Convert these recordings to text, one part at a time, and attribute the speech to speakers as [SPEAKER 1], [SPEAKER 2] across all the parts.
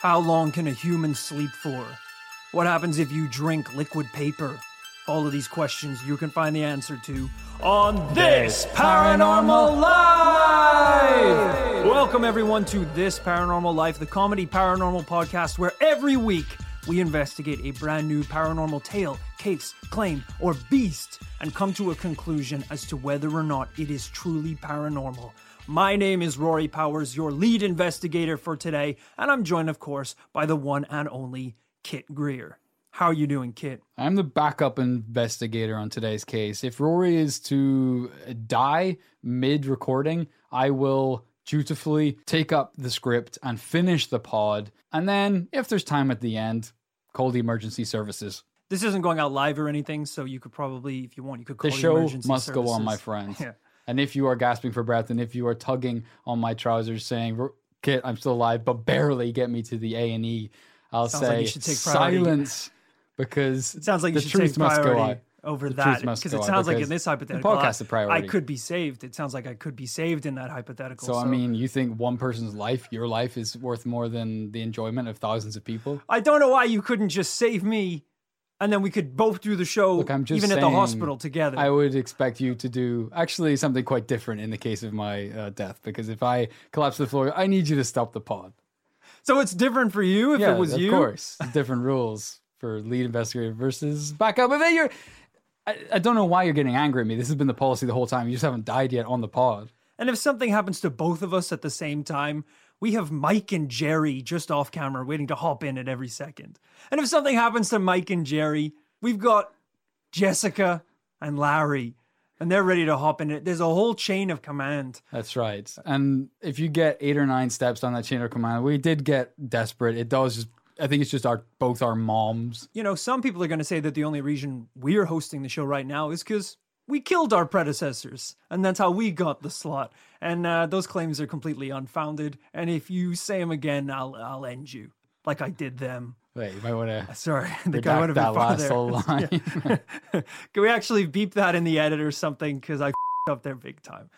[SPEAKER 1] How long can a human sleep for? What happens if you drink liquid paper? All of these questions you can find the answer to on This Paranormal Life! Welcome, everyone, to This Paranormal Life, the comedy paranormal podcast where every week we investigate a brand new paranormal tale, case, claim, or beast and come to a conclusion as to whether or not it is truly paranormal. My name is Rory Powers, your lead investigator for today, and I'm joined, of course, by the one and only Kit Grier. How are you doing, Kit?
[SPEAKER 2] I'm the backup investigator on today's case. If Rory is to die mid recording, I will dutifully take up the script and finish the pod. And then, if there's time at the end, call the emergency services.
[SPEAKER 1] This isn't going out live or anything, so you could probably, if you want, you could call
[SPEAKER 2] The
[SPEAKER 1] the
[SPEAKER 2] show
[SPEAKER 1] emergency
[SPEAKER 2] must go on, my friend.
[SPEAKER 1] Yeah.
[SPEAKER 2] And if you are gasping for breath and if you are tugging on my trousers saying, Kit, I'm still alive, but barely get me to the A&E, I'll
[SPEAKER 1] Sounds like
[SPEAKER 2] say
[SPEAKER 1] take
[SPEAKER 2] silence because
[SPEAKER 1] It sounds like you
[SPEAKER 2] the
[SPEAKER 1] should
[SPEAKER 2] truth
[SPEAKER 1] take
[SPEAKER 2] must go out.
[SPEAKER 1] over
[SPEAKER 2] The
[SPEAKER 1] that because it sounds like in this
[SPEAKER 2] the
[SPEAKER 1] hypothetical,
[SPEAKER 2] podcast is priority.
[SPEAKER 1] I could be saved. It sounds like I could be saved in that hypothetical.
[SPEAKER 2] So, I mean, you think one person's life, your life, is worth more than the enjoyment of thousands of people?
[SPEAKER 1] I don't know why you couldn't just save me, and then we could both do the show,
[SPEAKER 2] Look, I'm just
[SPEAKER 1] even at the hospital together.
[SPEAKER 2] I would expect you to do actually something quite different in the case of my uh, death, because if I collapse to the floor, I need you to stop the pod.
[SPEAKER 1] so it's different for you if
[SPEAKER 2] yeah,
[SPEAKER 1] it was
[SPEAKER 2] of
[SPEAKER 1] you.
[SPEAKER 2] course, different rules for lead investigator versus backup. But then you're, I, I don't know why you're getting angry at me. This has been the policy the whole time. You just haven't died yet on the pod.
[SPEAKER 1] And if something happens to both of us at the same time, we have Mike and Jerry just off camera waiting to hop in at every second. And if something happens to Mike and Jerry, we've got Jessica and Larry, and they're ready to hop in it. There's a whole chain of command.
[SPEAKER 2] That's right. And if you get eight or nine steps down that chain of command, we did get desperate. It does just. I think it's just our both our moms.
[SPEAKER 1] You know, some people are going to say that the only reason we're hosting the show right now is because we killed our predecessors, and that's how we got the slot. And uh, those claims are completely unfounded. And if you say them again, I'll I'll end you, like I did them.
[SPEAKER 2] Wait, you might want to
[SPEAKER 1] Sorry, the guy would have been
[SPEAKER 2] last
[SPEAKER 1] farther.
[SPEAKER 2] line.
[SPEAKER 1] Can we actually beep that in the edit or something? Because I f***ed up there big time.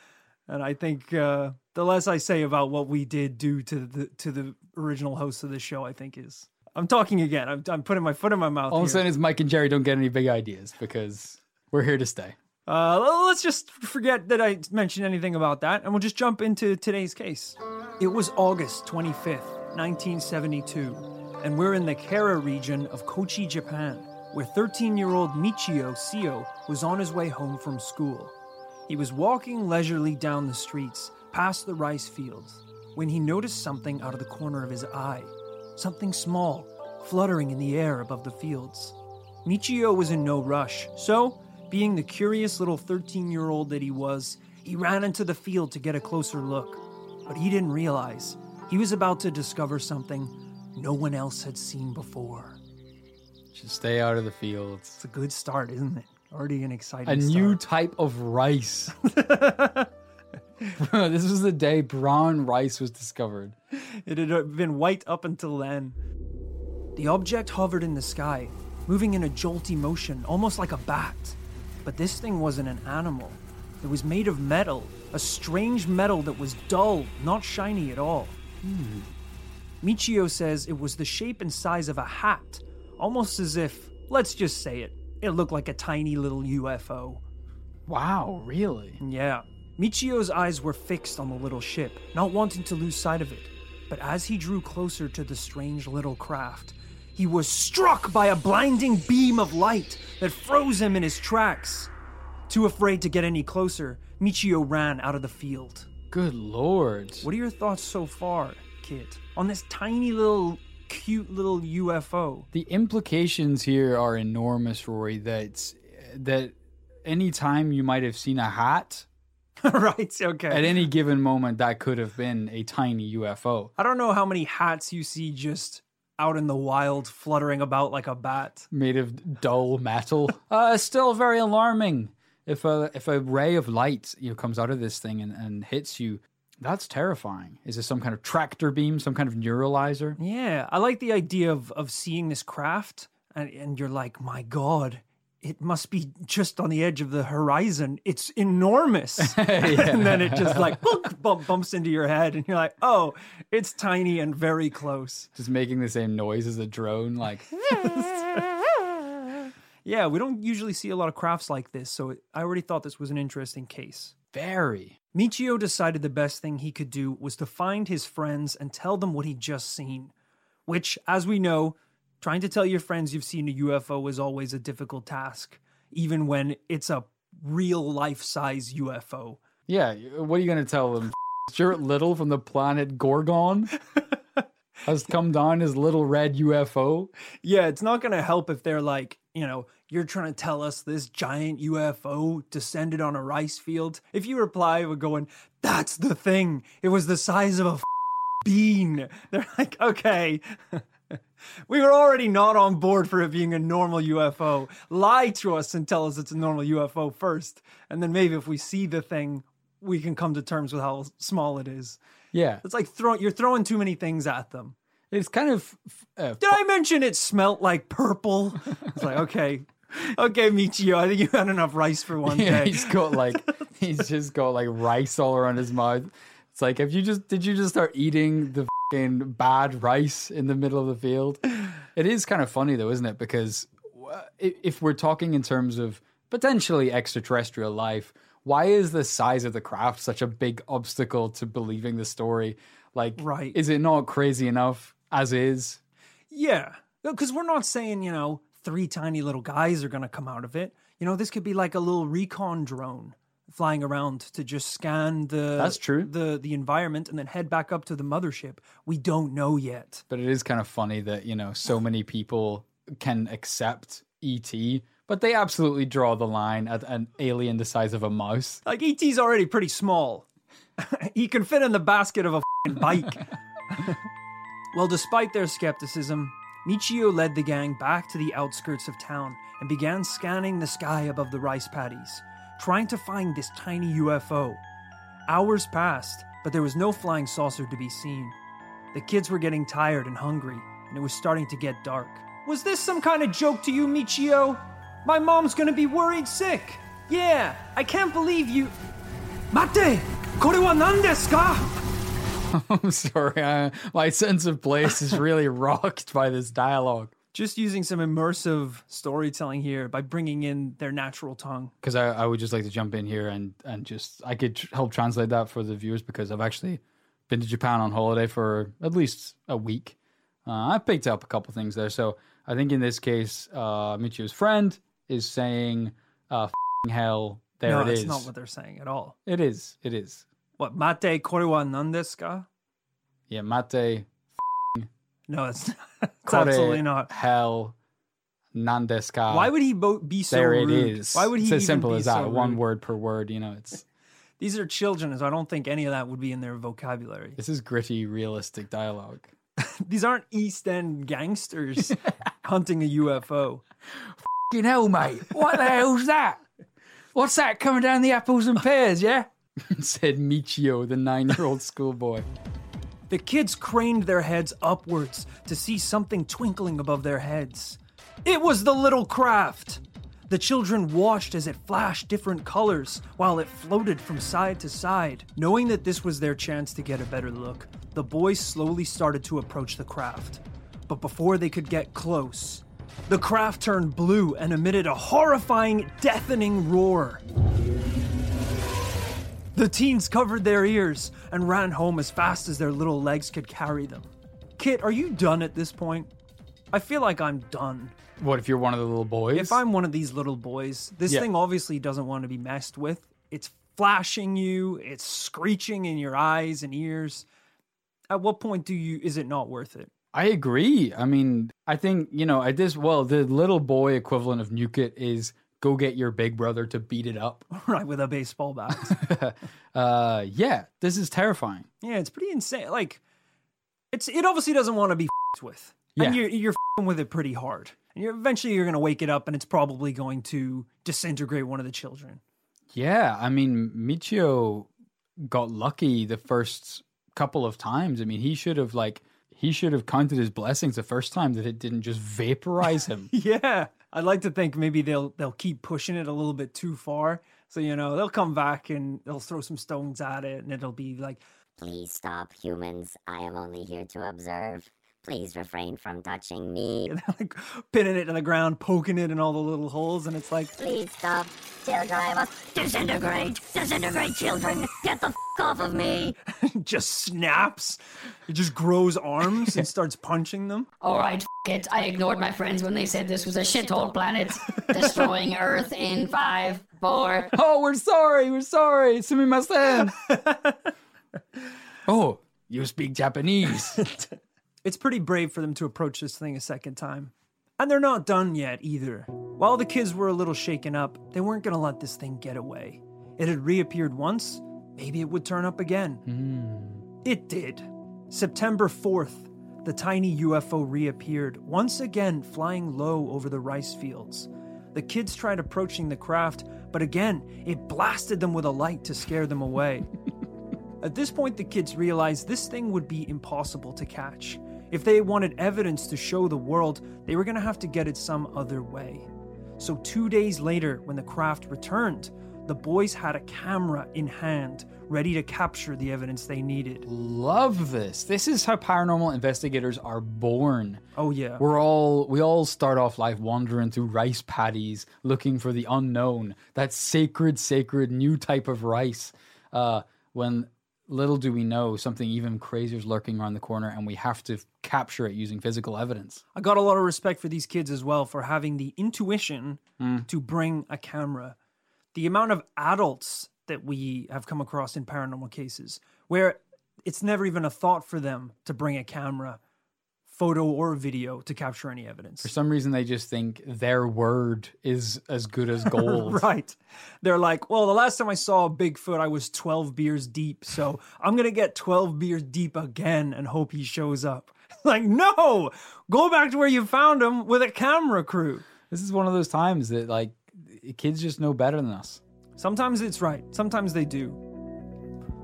[SPEAKER 1] And I think uh, the less I say about what we did do to the to the original host of the show, I think is. I'm talking again. I'm, I'm putting my foot in my mouth.
[SPEAKER 2] All I'm
[SPEAKER 1] here.
[SPEAKER 2] saying is Mike and Jerry don't get any big ideas because we're here to stay.
[SPEAKER 1] Uh, let's just forget that I mentioned anything about that, and we'll just jump into today's case. It was August 25th, 1972, and we're in the Kara region of Kochi, Japan, where 13 year old Michio Seo was on his way home from school. He was walking leisurely down the streets, past the rice fields, when he noticed something out of the corner of his eye. Something small, fluttering in the air above the fields. Michio was in no rush, so, being the curious little 13 year old that he was, he ran into the field to get a closer look. But he didn't realize he was about to discover something no one else had seen before.
[SPEAKER 2] Just stay out of the fields.
[SPEAKER 1] It's a good start, isn't it? Already an exciting
[SPEAKER 2] A new type of rice. this was the day brown rice was discovered.
[SPEAKER 1] It had been white up until then. The object hovered in the sky, moving in a jolty motion, almost like a bat. But this thing wasn't an animal. It was made of metal, a strange metal that was dull, not shiny at all. Hmm. Michio says it was the shape and size of a hat, almost as if, let's just say it, it looked like a tiny little UFO.
[SPEAKER 2] Wow, really?
[SPEAKER 1] Yeah. Michio's eyes were fixed on the little ship, not wanting to lose sight of it. But as he drew closer to the strange little craft, he was struck by a blinding beam of light that froze him in his tracks. Too afraid to get any closer, Michio ran out of the field.
[SPEAKER 2] Good lord.
[SPEAKER 1] What are your thoughts so far, Kit, on this tiny little, cute little UFO?
[SPEAKER 2] The implications here are enormous, Rory. That that any time you might have seen a hat
[SPEAKER 1] right, okay.
[SPEAKER 2] at any given moment, that could have been a tiny UFO
[SPEAKER 1] I don't know how many hats you see just out in the wild fluttering about like a bat.
[SPEAKER 2] made of dull metal. uh, still very alarming. If a if a ray of light you know comes out of this thing and, and hits you, that's terrifying. Is it some kind of tractor beam, some kind of neuralizer?
[SPEAKER 1] Yeah, I like the idea of of seeing this craft and, and you're like, my God, it must be just on the edge of the horizon. It's enormous. and then it just like bump, bumps into your head, and you're like, oh, it's tiny and very close.
[SPEAKER 2] Just making the same noise as a drone, like.
[SPEAKER 1] yeah, we don't usually see a lot of crafts like this, so I already thought this was an interesting case.
[SPEAKER 2] Very.
[SPEAKER 1] Michio decided the best thing he could do was to find his friends and tell them what he'd just seen. Which, as we know, trying to tell your friends you've seen a UFO is always a difficult task, even when it's a real life size UFO.
[SPEAKER 2] Yeah, what are you going to tell them? Stuart Little from the planet Gorgon has come down his little red UFO.
[SPEAKER 1] Yeah, it's not going to help if they're like, you know, you're trying to tell us this giant UFO descended on a rice field. If you reply with going, that's the thing, it was the size of a bean. They're like, okay. We were already not on board for it being a normal UFO. Lie to us and tell us it's a normal UFO first. And then maybe if we see the thing, we can come to terms with how small it is.
[SPEAKER 2] Yeah.
[SPEAKER 1] It's like throwing you're throwing too many things at them.
[SPEAKER 2] It's kind of. Uh,
[SPEAKER 1] Did I mention it smelt like purple? It's like, okay. Okay, Michio, I think you had enough rice for one
[SPEAKER 2] yeah,
[SPEAKER 1] day.
[SPEAKER 2] he's got like he's just got like rice all around his mouth. It's like if you just did you just start eating the fucking bad rice in the middle of the field? It is kind of funny though, isn't it? Because if if we're talking in terms of potentially extraterrestrial life, why is the size of the craft such a big obstacle to believing the story? Like,
[SPEAKER 1] Right.
[SPEAKER 2] is it not crazy enough as is?
[SPEAKER 1] Yeah. Because we're not saying, you know, three tiny little guys are going to come out of it. You know, this could be like a little recon drone flying around to just scan the
[SPEAKER 2] That's true.
[SPEAKER 1] the the environment and then head back up to the mothership. We don't know yet.
[SPEAKER 2] But it is kind of funny that, you know, so many people can accept ET, but they absolutely draw the line at an alien the size of a mouse.
[SPEAKER 1] Like ET's already pretty small. he can fit in the basket of a bike. well, despite their skepticism, Michio led the gang back to the outskirts of town and began scanning the sky above the rice paddies, trying to find this tiny UFO. Hours passed, but there was no flying saucer to be seen. The kids were getting tired and hungry, and it was starting to get dark. Was this some kind of joke to you, Michio? My mom's gonna be worried sick. Yeah, I can't believe you. Mate! Kore wa nan desu ka?
[SPEAKER 2] I'm sorry. I, my sense of place is really rocked by this dialogue
[SPEAKER 1] just using some immersive storytelling here by bringing in their natural tongue.
[SPEAKER 2] Because I, I, would just like to jump in here and and just I could tr- help translate that for the viewers because I've actually been to Japan on holiday for at least a week. Uh, I picked up a couple things there, so I think in this case, uh, Michio's friend is saying, uh, "Hell, there
[SPEAKER 1] no,
[SPEAKER 2] it is."
[SPEAKER 1] That's not what they're saying at all.
[SPEAKER 2] It is. It is.
[SPEAKER 1] What mate kore wa nan desu ka?
[SPEAKER 2] Yeah, mate
[SPEAKER 1] no, it's, it's
[SPEAKER 2] kore,
[SPEAKER 1] absolutely not.
[SPEAKER 2] hell, nandeska.
[SPEAKER 1] Why would he bo- be so
[SPEAKER 2] there
[SPEAKER 1] rude?
[SPEAKER 2] it is.
[SPEAKER 1] Why would he
[SPEAKER 2] It's as simple as that.
[SPEAKER 1] so
[SPEAKER 2] One word per word. You know, it's
[SPEAKER 1] These are children, so I don't think any of that would be in their vocabulary.
[SPEAKER 2] this is gritty, realistic dialogue.
[SPEAKER 1] These aren't East End gangsters hunting a UFO.
[SPEAKER 2] You know, mate, what the hell's that? What's that coming down the apples and pears? Yeah, said Michio, the nine-year-old schoolboy.
[SPEAKER 1] The kids craned their heads upwards to see something twinkling above their heads. It was the little craft! The children watched as it flashed different colors while it floated from side to side. Knowing that this was their chance to get a better look, the boys slowly started to approach the craft. But before they could get close, the craft turned blue and emitted a horrifying, deafening roar. The teens covered their ears and ran home as fast as their little legs could carry them. Kit, are you done at this point? I feel like I'm done.
[SPEAKER 2] What if you're one of the little boys?
[SPEAKER 1] If I'm one of these little boys, this
[SPEAKER 2] Yeah.
[SPEAKER 1] thing obviously doesn't want to be messed with. It's flashing you, it's screeching in your eyes and ears. At what point do you is it not worth it?
[SPEAKER 2] I agree. I mean, I think you know at this. Well, the little boy equivalent of nuke it is go get your big brother to beat it up.
[SPEAKER 1] right with a baseball bat.
[SPEAKER 2] uh, yeah, this is terrifying.
[SPEAKER 1] yeah, it's pretty insane. Like it's it obviously doesn't want to be f***ed with. And
[SPEAKER 2] Yeah.
[SPEAKER 1] you're you're f***ing with it pretty hard. And you're eventually you're going to wake it up and it's probably going to disintegrate one of the children.
[SPEAKER 2] Yeah, I mean, Michio got lucky the first couple of times. I mean, he should have like he should have counted his blessings the first time that it didn't just vaporize him.
[SPEAKER 1] Yeah. I'd like to think maybe they'll they'll keep pushing it a little bit too far. So you know they'll come back and they'll throw some stones at it, and it'll be like,
[SPEAKER 3] Please stop, humans. I am only here to observe. Please refrain from touching me.
[SPEAKER 1] and they're like pinning it to the ground, poking it in all the little holes, and it's like,
[SPEAKER 3] Please stop. Children, I must disintegrate. Disintegrate, children. Get the f off of me.
[SPEAKER 1] just snaps. It just grows arms and starts punching them.
[SPEAKER 4] Alright, f it. I ignored my friends when they said this was a shithole planet. Destroying Earth in five, four.
[SPEAKER 2] Oh, we're sorry. We're sorry. Sumimasen. oh, you speak Japanese.
[SPEAKER 1] It's pretty brave for them to approach this thing a second time. And they're not done yet either. While the kids were a little shaken up, they weren't going to let this thing get away. It had reappeared once, maybe it would turn up again. Hmm. It did. September 4th, the tiny UFO reappeared, once again flying low over the rice fields. The kids tried approaching the craft, but again, it blasted them with a light to scare them away. At this point, the kids realized this thing would be impossible to catch. If they wanted evidence to show the world, they were going to have to get it some other way. So, two days later, when the craft returned, the boys had a camera in hand, ready to capture the evidence they needed.
[SPEAKER 2] Love this. This is how paranormal investigators are born.
[SPEAKER 1] Oh, yeah.
[SPEAKER 2] We're all we all start off life wandering through rice paddies, looking for the unknown, that sacred, sacred new type of rice. Uh, when little do we know, something even crazier is lurking around the corner, and we have to capture it using physical evidence.
[SPEAKER 1] I got a lot of respect for these kids as well for having the intuition to bring a camera. The amount of adults that we have come across in paranormal cases where it's never even a thought for them to bring a camera, photo or video to capture any evidence.
[SPEAKER 2] For some reason, they just think their word is as good as gold.
[SPEAKER 1] Right. They're like, well, the last time I saw Bigfoot, I was 12 beers deep. So I'm going to get 12 beers deep again and hope he shows up. like, no, go back to where you found him with a camera crew.
[SPEAKER 2] This is one of those times that like kids just know better than us.
[SPEAKER 1] Sometimes it's right, sometimes they do.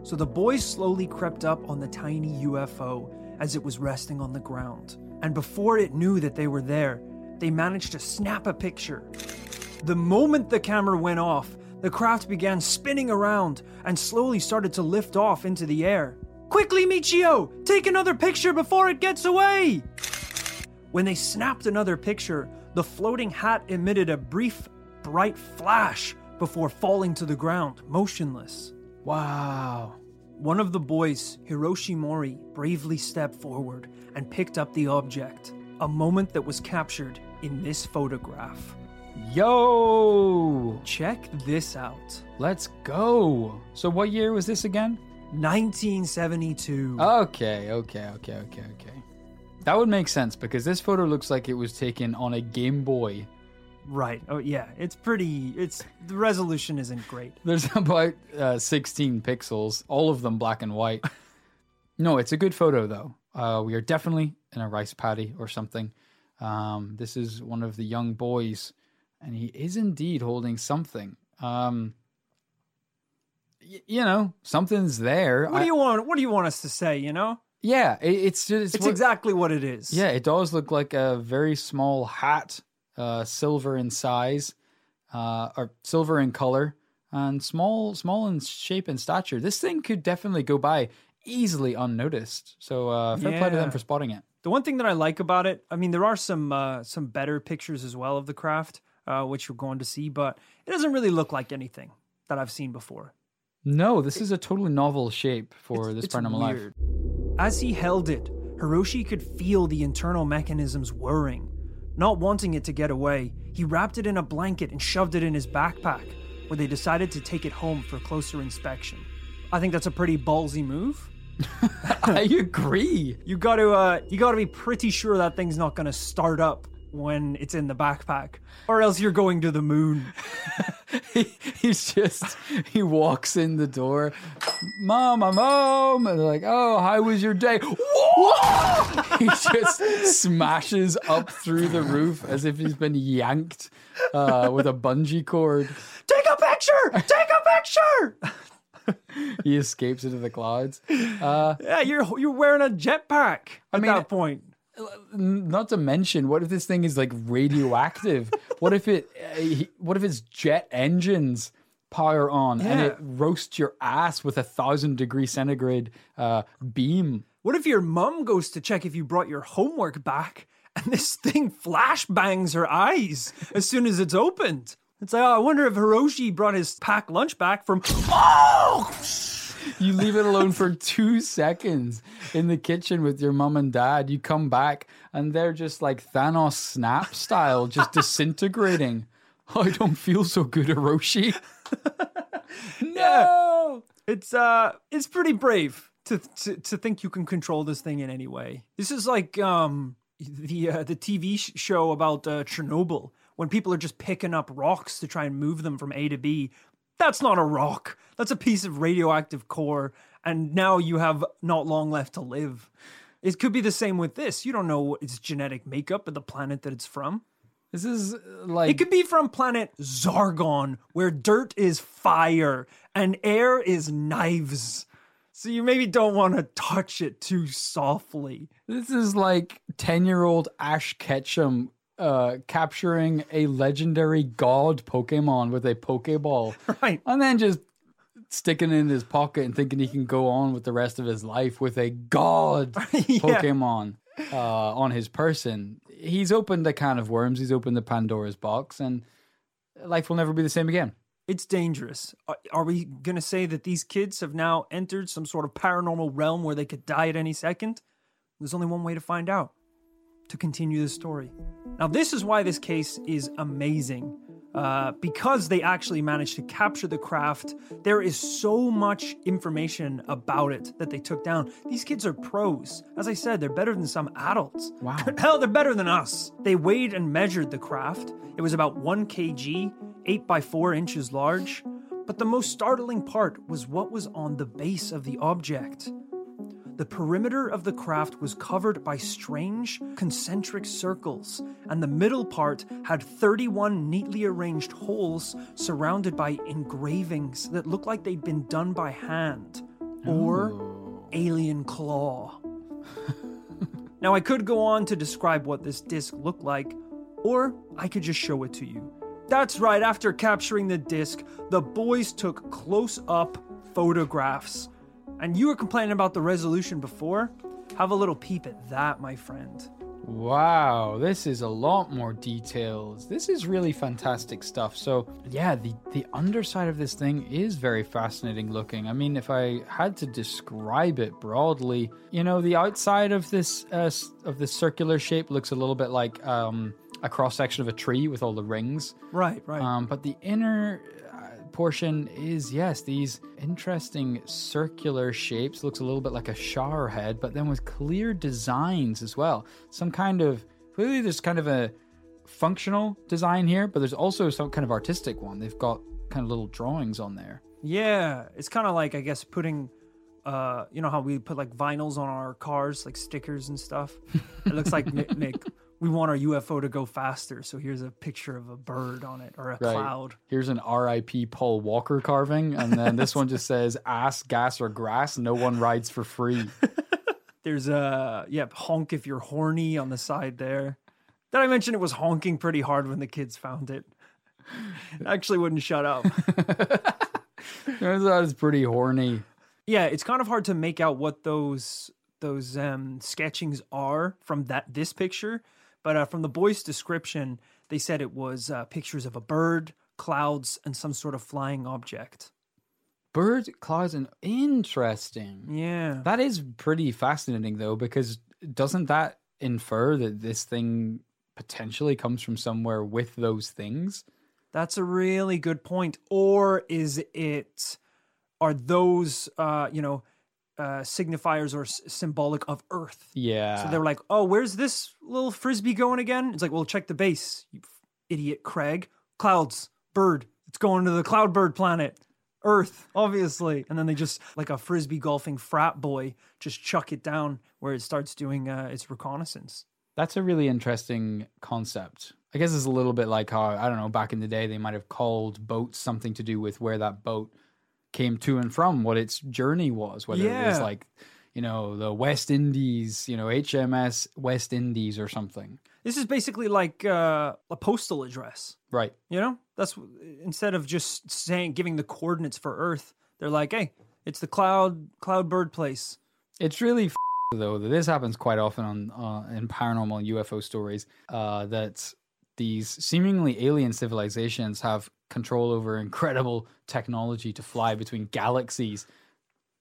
[SPEAKER 1] So the boys slowly crept up on the tiny UFO as it was resting on the ground. And before it knew that they were there, they managed to snap a picture. The moment the camera went off, the craft began spinning around and slowly started to lift off into the air. Quickly, Michio! Take another picture before it gets away! When they snapped another picture, the floating hat emitted a brief, bright flash before falling to the ground, motionless.
[SPEAKER 2] Wow.
[SPEAKER 1] One of the boys, Hiroshi Mori, bravely stepped forward and picked up the object, a moment that was captured in this photograph.
[SPEAKER 2] Yo!
[SPEAKER 1] Check this out
[SPEAKER 2] Let's go. So, what year was this again?
[SPEAKER 1] 1972.
[SPEAKER 2] Okay, okay, okay, okay, okay. That would make sense because this photo looks like it was taken on a Game Boy.
[SPEAKER 1] Right. Oh, yeah. It's pretty. It's. The resolution isn't great.
[SPEAKER 2] There's about uh, 16 pixels, all of them black and white. no, it's a good photo though. Uh, we are definitely in a rice paddy or something. Um, this is one of the young boys, and he is indeed holding something. Um, y- you know, something's there.
[SPEAKER 1] What
[SPEAKER 2] I-
[SPEAKER 1] do you want? What do you want us to say? You know,
[SPEAKER 2] yeah, it, it's just
[SPEAKER 1] it's
[SPEAKER 2] what-
[SPEAKER 1] exactly what it is.
[SPEAKER 2] Yeah, it does look like a very small hat, uh, silver in size, uh, or silver in color, and small, small in shape and stature. This thing could definitely go by easily unnoticed. So uh, fair play to them for spotting it.
[SPEAKER 1] The one thing that I like about it, I mean, there are some uh, some better pictures as well of the craft, uh, which you're going to see, but it doesn't really look like anything that I've seen before.
[SPEAKER 2] No, this is a totally novel shape for this
[SPEAKER 1] It's
[SPEAKER 2] paranormal life.
[SPEAKER 1] As he held it, Hiroshi could feel the internal mechanisms whirring. Not wanting it to get away, he wrapped it in a blanket and shoved it in his backpack, where they decided to take it home for closer inspection. I think that's a pretty ballsy move.
[SPEAKER 2] I agree.
[SPEAKER 1] You got to uh, you got to be pretty sure that thing's not going to start up when it's in the backpack, or else you're going to the moon.
[SPEAKER 2] he, he's just he walks in the door mom i'm home and they're like oh how was your day he just smashes up through the roof as if he's been yanked uh, with a bungee cord
[SPEAKER 1] Take a picture! Take a picture!
[SPEAKER 2] he escapes into the clouds uh,
[SPEAKER 1] yeah, you're you're wearing a jetpack at
[SPEAKER 2] mean,
[SPEAKER 1] that point.
[SPEAKER 2] Not to mention what if this thing is like radioactive What if it? Uh, what if it's jet engines power on and it roasts your ass with a thousand degree centigrade uh, beam?
[SPEAKER 1] What if your mum goes to check if you brought your homework back and this thing flash bangs her eyes as soon as it's opened? It's like, oh, I wonder if Hiroshi brought his packed lunch back from. Oh!
[SPEAKER 2] You leave it alone for two seconds in the kitchen with your mum and dad. You come back and they're just like Thanos snap style, just disintegrating. I don't feel so good, Hiroshi. no.
[SPEAKER 1] It's uh, it's pretty brave to, to to think you can control this thing in any way. This is like um the uh, the TV show about uh, Chernobyl when people are just picking up rocks to try and move them from A to B. That's not a rock. That's a piece of radioactive core, and now you have not long left to live. It could be the same with this. You don't know what its genetic makeup of the planet that it's from.
[SPEAKER 2] This is uh, like
[SPEAKER 1] It could be from planet Zargon, where dirt is fire and air is knives. So you maybe don't want to touch it too softly.
[SPEAKER 2] This is like 10 year old Ash Ketchum uh, capturing a legendary god Pokemon with a Pokeball.
[SPEAKER 1] Right.
[SPEAKER 2] And then just sticking it in his pocket and thinking he can go on with the rest of his life with a god
[SPEAKER 1] Yeah.
[SPEAKER 2] Pokemon uh, on his person. He's opened a can of worms, he's opened the Pandora's box, and life will never be the same again.
[SPEAKER 1] It's dangerous. Are, are we going to say that these kids have now entered some sort of paranormal realm where they could die at any second? There's only one way to find out to continue the story. Now, this is why this case is amazing. Uh, because they actually managed to capture the craft, there is so much information about it that they took down. These kids are pros. As I said, they're better than some adults.
[SPEAKER 2] Wow.
[SPEAKER 1] Hell, they're better than us. They weighed and measured the craft. It was about 1 kg, 8 by 4 inches large. But the most startling part was what was on the base of the object. The perimeter of the craft was covered by strange concentric circles, and the middle part had 31 neatly arranged holes surrounded by engravings that looked like they'd been done by hand or oh. alien claw. now, I could go on to describe what this disc looked like, or I could just show it to you. That's right, after capturing the disc, the boys took close up photographs. And you were complaining about the resolution before? Have a little peep at that, my friend.
[SPEAKER 2] Wow, this is a lot more details. This is really fantastic stuff. So, yeah, the the underside of this thing is very fascinating looking. I mean, if I had to describe it broadly, you know, the outside of this uh, s- of this circular shape looks a little bit like um, a cross section of a tree with all the rings.
[SPEAKER 1] Right, right.
[SPEAKER 2] Um, but the inner portion is yes, these interesting circular shapes. Looks a little bit like a shower head, but then with clear designs as well. Some kind of clearly there's kind of a functional design here, but there's also some kind of artistic one. They've got kind of little drawings on there.
[SPEAKER 1] yeah, it's kind of like, I guess, putting, uh, you know, how we put like vinyls on our cars, like stickers and stuff. It looks like, Nick, Nick, we want our UFO to go faster. So here's a picture of a bird on it or a
[SPEAKER 2] Right.
[SPEAKER 1] cloud.
[SPEAKER 2] Here's an R.I.P. Paul Walker carving, and then this one just says "ass, gas, or grass. No one rides for free."
[SPEAKER 1] There's a, yep, honk if you're horny on the side there. Did I mention it was honking pretty hard when the kids found it? Actually, wouldn't shut up.
[SPEAKER 2] Turns out it's pretty horny.
[SPEAKER 1] yeah, it's kind of hard to make out what those those um, sketchings are from that this picture, but uh, from the boys' description, they said it was uh, pictures of a bird, clouds, and some sort of flying object.
[SPEAKER 2] Bird clouds and interesting.
[SPEAKER 1] Yeah,
[SPEAKER 2] That is pretty fascinating, though, because doesn't that infer that this thing potentially comes from somewhere with those things?
[SPEAKER 1] that's a really good point. Or is it are those uh, you know uh, signifiers or s- symbolic of Earth?
[SPEAKER 2] Yeah.
[SPEAKER 1] So they're like, "Oh, where's this little frisbee going again?" It's like, "Well, check the base, you f- idiot, Craig. Clouds, bird. It's going to the cloud bird planet, Earth, obviously." And then they just like a frisbee golfing frat boy, just chuck it down where it starts doing uh, its reconnaissance.
[SPEAKER 2] That's a really interesting concept. I guess it's a little bit like how, I don't know, back in the day, they might have called boats something to do with where that boat came to and from, what its journey was, whether it was like, you know, the West Indies, you know, HMS West Indies or something.
[SPEAKER 1] This is basically like uh, a postal address.
[SPEAKER 2] Right.
[SPEAKER 1] You know, that's instead of just saying giving the coordinates for Earth, they're like, "Hey, it's the cloud cloud bird place."
[SPEAKER 2] It's really f- though that this happens quite often on uh, in paranormal UFO stories uh, that these seemingly alien civilizations have control over incredible technology to fly between galaxies.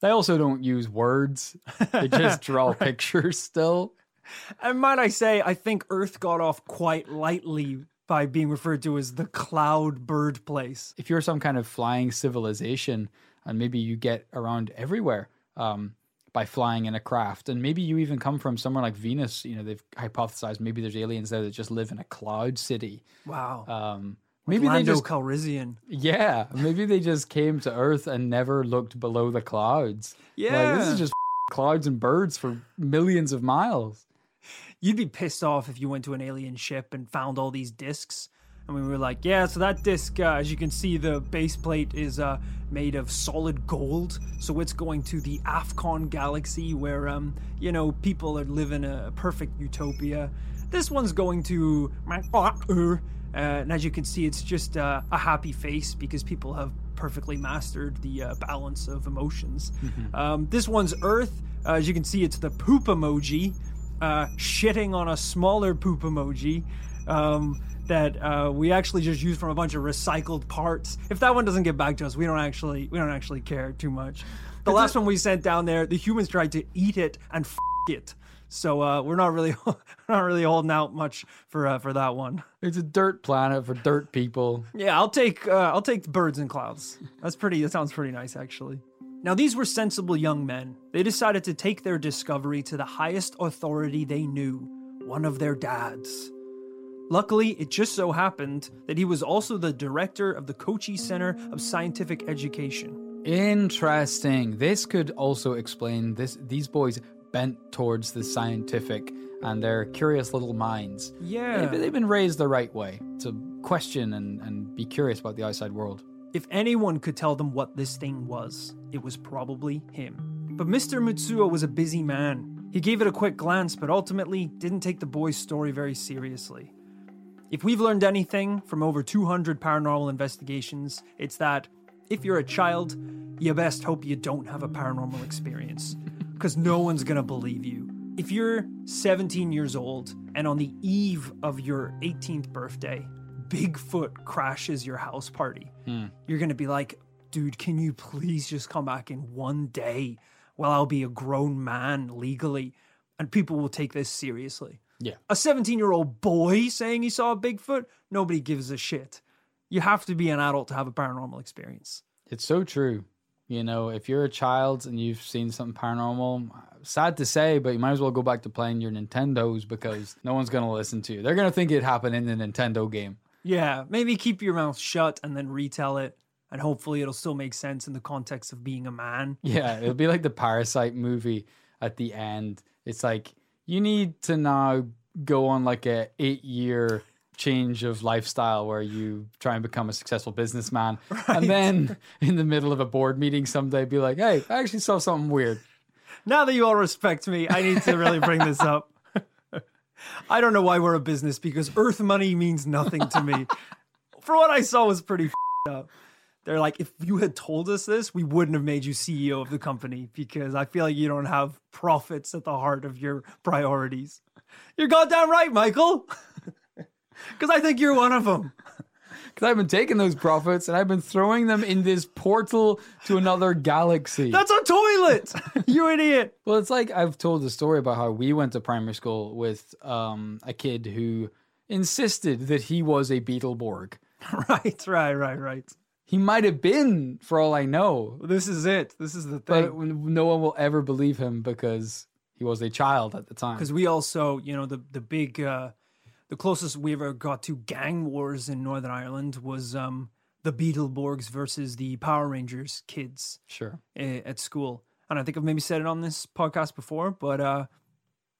[SPEAKER 2] They also don't use words; they just draw pictures still.
[SPEAKER 1] And might I say, I think Earth got off quite lightly by being referred to as the cloud bird place.
[SPEAKER 2] If you're some kind of flying civilization, and maybe you get around everywhere. Um, by flying in a craft. And maybe you even come from somewhere like Venus. You know, they've hypothesized maybe there's aliens there that just live in a cloud city.
[SPEAKER 1] Wow.
[SPEAKER 2] Um,
[SPEAKER 1] Maybe
[SPEAKER 2] maybe they just
[SPEAKER 1] Calrissian.
[SPEAKER 2] yeah, maybe they just came to Earth and never looked below the clouds.
[SPEAKER 1] Yeah.
[SPEAKER 2] like, this is just clouds and birds for millions of miles.
[SPEAKER 1] You'd be pissed off if you went to an alien ship and found all these discs. And we were like, yeah, so that disc, uh, as you can see, the base plate is uh, made of solid gold. So it's going to the Afcon galaxy where, um, you know, people are living a perfect utopia. This one's going to. Uh, and as you can see, it's just uh, a happy face because people have perfectly mastered the uh, balance of emotions. Um, this one's Earth. Uh, as you can see, it's the poop emoji, uh, shitting on a smaller poop emoji um, that uh, we actually just used from a bunch of recycled parts. If that one doesn't get back to us, we don't actually we don't actually care too much. The last one we sent down there, the humans tried to eat it and f- it. So uh, we're not really we're not really holding out much for uh, for that one.
[SPEAKER 2] It's a dirt planet for dirt people.
[SPEAKER 1] Yeah, I'll take uh, I'll take birds and clouds. That's pretty. That sounds pretty nice, actually. Now these were sensible young men. They decided to take their discovery to the highest authority they knew, one of their dads. Luckily, it just so happened that he was also the director of the Kochi Center of Scientific Education.
[SPEAKER 2] Interesting. This could also explain this. These boys bent towards the scientific and their curious little minds.
[SPEAKER 1] Yeah.
[SPEAKER 2] Maybe they've been raised the right way to question and, and be curious about the outside world.
[SPEAKER 1] If anyone could tell them what this thing was, it was probably him. But Mr. Mutsuo was a busy man. He gave it a quick glance, but ultimately didn't take the boy's story very seriously. If we've learned anything from over 200 paranormal investigations, it's that if you're a child, you best hope you don't have a paranormal experience, because no one's gonna believe you. If you're 17 years old and on the eve of your 18th birthday, Bigfoot crashes your house party, hmm. you're gonna be like, dude, can you please just come back in one day while I'll be a grown man legally? And people will take this seriously.
[SPEAKER 2] Yeah.
[SPEAKER 1] A 17 year old boy saying he saw a Bigfoot, nobody gives a shit. You have to be an adult to have a paranormal experience.
[SPEAKER 2] It's so true. You know, if you're a child and you've seen something paranormal, sad to say, but you might as well go back to playing your Nintendos because no one's going to listen to you. They're going to think it happened in the Nintendo game.
[SPEAKER 1] Yeah, maybe keep your mouth shut and then retell it, and hopefully it'll still make sense in the context of being a man.
[SPEAKER 2] Yeah, it'll be like the Parasite movie at the end. It's like you need to now go on like a eight year change of lifestyle where you try and become a successful businessman, and then in the middle of a board meeting someday be like, "Hey, I actually saw something weird."
[SPEAKER 1] Now that you all respect me, I need to really bring this up. I don't know why we're a business because Earth money means nothing to me. For what I saw was pretty fed up. They're like, if you had told us this, we wouldn't have made you CEO of the company because I feel like you don't have profits at the heart of your priorities. You're goddamn right, Michael. Because I think you're one of them.
[SPEAKER 2] Because I've been taking those profits and I've been throwing them in this portal to another galaxy.
[SPEAKER 1] That's a toilet. you idiot.
[SPEAKER 2] Well, it's like I've told the story about how we went to primary school with um, a kid who insisted that he was a Beetleborg.
[SPEAKER 1] Right, right, right, right.
[SPEAKER 2] He might have been, for all I know,
[SPEAKER 1] This is it. This is the
[SPEAKER 2] but
[SPEAKER 1] thing.
[SPEAKER 2] no one will ever believe him because he was a child at the time.
[SPEAKER 1] because we also, you know, the the big, uh, the closest we ever got to gang wars in Northern Ireland was um, the Beetleborgs versus the Power Rangers kids
[SPEAKER 2] Sure.
[SPEAKER 1] uh, at school. And I think I've maybe said it on this podcast before, but uh,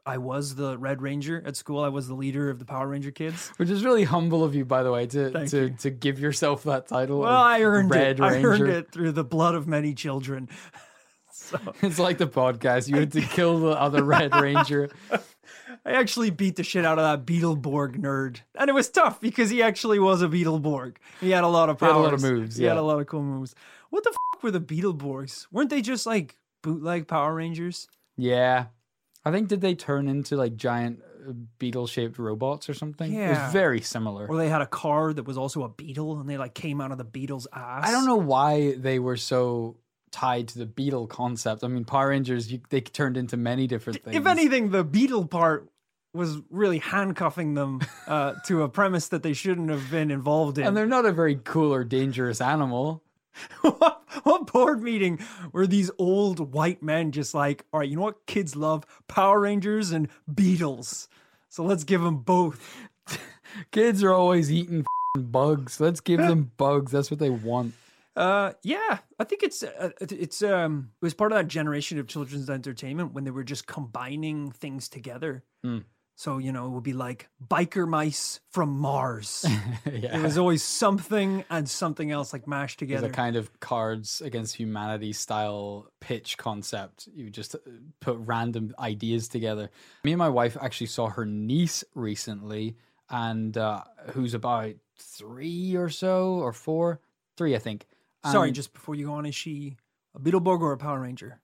[SPEAKER 1] I was the Red Ranger at school. I was the leader of the Power Ranger kids.
[SPEAKER 2] Which is really humble of you, by the way, to
[SPEAKER 1] Thank
[SPEAKER 2] to,
[SPEAKER 1] you.
[SPEAKER 2] to give yourself that title.
[SPEAKER 1] Well, I earned
[SPEAKER 2] Red
[SPEAKER 1] it. I earned it through the blood of many children. so.
[SPEAKER 2] It's like the podcast. You had to kill the other Red Ranger.
[SPEAKER 1] I actually beat the shit out of that Beetleborg nerd. And it was tough because he actually was a Beetleborg. He had a lot of
[SPEAKER 2] had a lot of moves,
[SPEAKER 1] He had a lot of cool moves. What the f- were the Beetleborgs? Weren't they just like bootleg Power Rangers?
[SPEAKER 2] Yeah. I think did they turn into like giant uh, beetle shaped robots or something? It
[SPEAKER 1] Yeah.
[SPEAKER 2] was very similar.
[SPEAKER 1] Or they had a car that was also a beetle and they like came out of the beetle's ass?
[SPEAKER 2] I don't know why they were so tied to the beetle concept. I mean, Power Rangers, you, they turned into many different things.
[SPEAKER 1] If anything, the beetle part was really handcuffing them uh, to a premise that they shouldn't have been involved in.
[SPEAKER 2] and they're not a very cool or dangerous animal.
[SPEAKER 1] what, what board meeting were these old white men just like, all right, you know what kids love? Power Rangers and beetles. So let's give them both.
[SPEAKER 2] Kids are always eating f***ing bugs. Let's give them bugs. That's what they want.
[SPEAKER 1] Uh, yeah, I think it's uh, it's um it was part of that generation of children's entertainment when they were just combining things together.
[SPEAKER 2] Hmm.
[SPEAKER 1] So you know it would be like biker mice from Mars.
[SPEAKER 2] yeah.
[SPEAKER 1] It was always something and something else like mashed together.
[SPEAKER 2] a kind of cards against humanity style pitch concept. You just uh, put random ideas together. Me and my wife actually saw her niece recently, and uh, who's about three or so, or four, three, I think.
[SPEAKER 1] Sorry, just before you go on, is she a Beetleborg or a Power Ranger?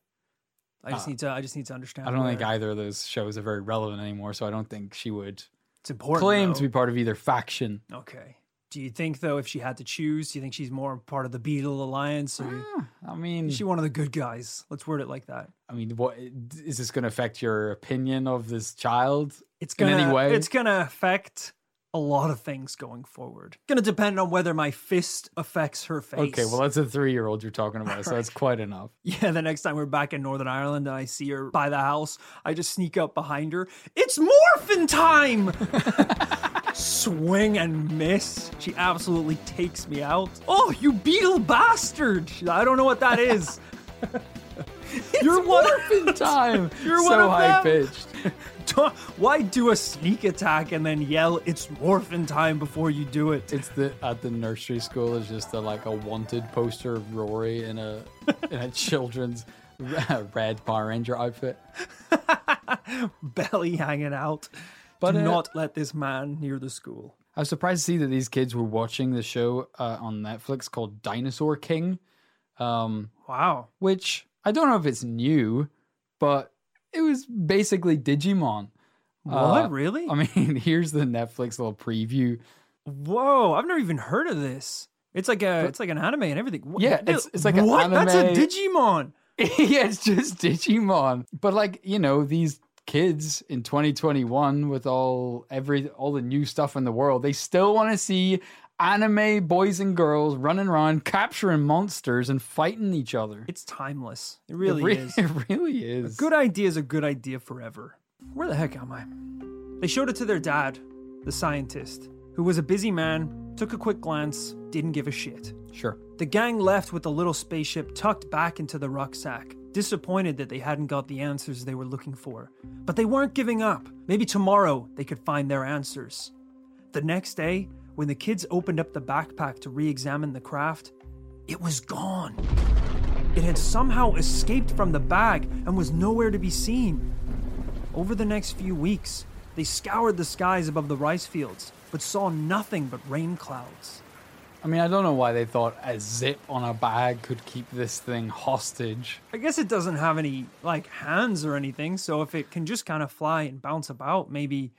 [SPEAKER 1] I just need to. I just need to understand.
[SPEAKER 2] Uh, I don't think either of those shows are very relevant anymore, so I don't think she would
[SPEAKER 1] It's important.
[SPEAKER 2] claim
[SPEAKER 1] though.
[SPEAKER 2] to be part of either faction.
[SPEAKER 1] Okay. Do you think though, if she had to choose, do you think she's more part of the Beetle Alliance, or
[SPEAKER 2] I mean,
[SPEAKER 1] is she one of the good guys? Let's word it like that.
[SPEAKER 2] I mean, what is this going to affect your opinion of this child?
[SPEAKER 1] It's gonna.
[SPEAKER 2] any way?
[SPEAKER 1] It's gonna affect a lot of things going forward. Gonna depend on whether my fist affects her face.
[SPEAKER 2] Okay, well, that's a three-year-old you're talking about, so that's quite enough.
[SPEAKER 1] Yeah, the next time we're back in Northern Ireland and I see her by the house, I just sneak up behind her. It's morphin' time! Swing and miss. She absolutely takes me out. Oh, you beetle bastard! I don't know what that is. You're one
[SPEAKER 2] time.
[SPEAKER 1] You're
[SPEAKER 2] so
[SPEAKER 1] one of
[SPEAKER 2] high
[SPEAKER 1] them.
[SPEAKER 2] pitched.
[SPEAKER 1] Why do a sneak attack and then yell it's morphin' time before you do it?
[SPEAKER 2] It's the at the nursery school is just a, like a wanted poster of Rory in a in a children's red Power Ranger outfit.
[SPEAKER 1] Belly hanging out.
[SPEAKER 2] But,
[SPEAKER 1] do
[SPEAKER 2] uh,
[SPEAKER 1] not let this man near the school.
[SPEAKER 2] I was surprised to see that these kids were watching the show uh, on Netflix called Dinosaur King, um,
[SPEAKER 1] Wow.
[SPEAKER 2] which I don't know if it's new, but it was basically Digimon.
[SPEAKER 1] What?
[SPEAKER 2] Uh,
[SPEAKER 1] really?
[SPEAKER 2] I mean, here's the Netflix little preview.
[SPEAKER 1] Whoa, I've never even heard of this. It's like a, it's like an anime and everything. What-
[SPEAKER 2] Yeah, it's- it's like an
[SPEAKER 1] what? That's a Digimon.
[SPEAKER 2] yeah, it's just Digimon. But like, you know, these kids in 2021 with all every all the new stuff in the world, they still want to see anime boys and girls running around capturing monsters and fighting each other.
[SPEAKER 1] It's timeless. It really
[SPEAKER 2] it re-
[SPEAKER 1] is.
[SPEAKER 2] It really is.
[SPEAKER 1] A good idea is a good idea forever. Where the heck am I? They showed it to their dad, the scientist, who was a busy man, took a quick glance, didn't give a shit.
[SPEAKER 2] Sure.
[SPEAKER 1] The gang left with the little spaceship tucked back into the rucksack, disappointed that they hadn't got the answers they were looking for. But they weren't giving up. Maybe tomorrow they could find their answers. The next day, when the kids opened up the backpack to re examine the craft, it was gone. It had somehow escaped from the bag and was nowhere to be seen. Over the next few weeks, they scoured the skies above the rice fields, but saw nothing but rain clouds.
[SPEAKER 2] I mean, I don't know why they thought a zip on a bag could keep this thing hostage.
[SPEAKER 1] I guess it doesn't have any like hands or anything, so if it can just kind of fly and bounce about, maybe,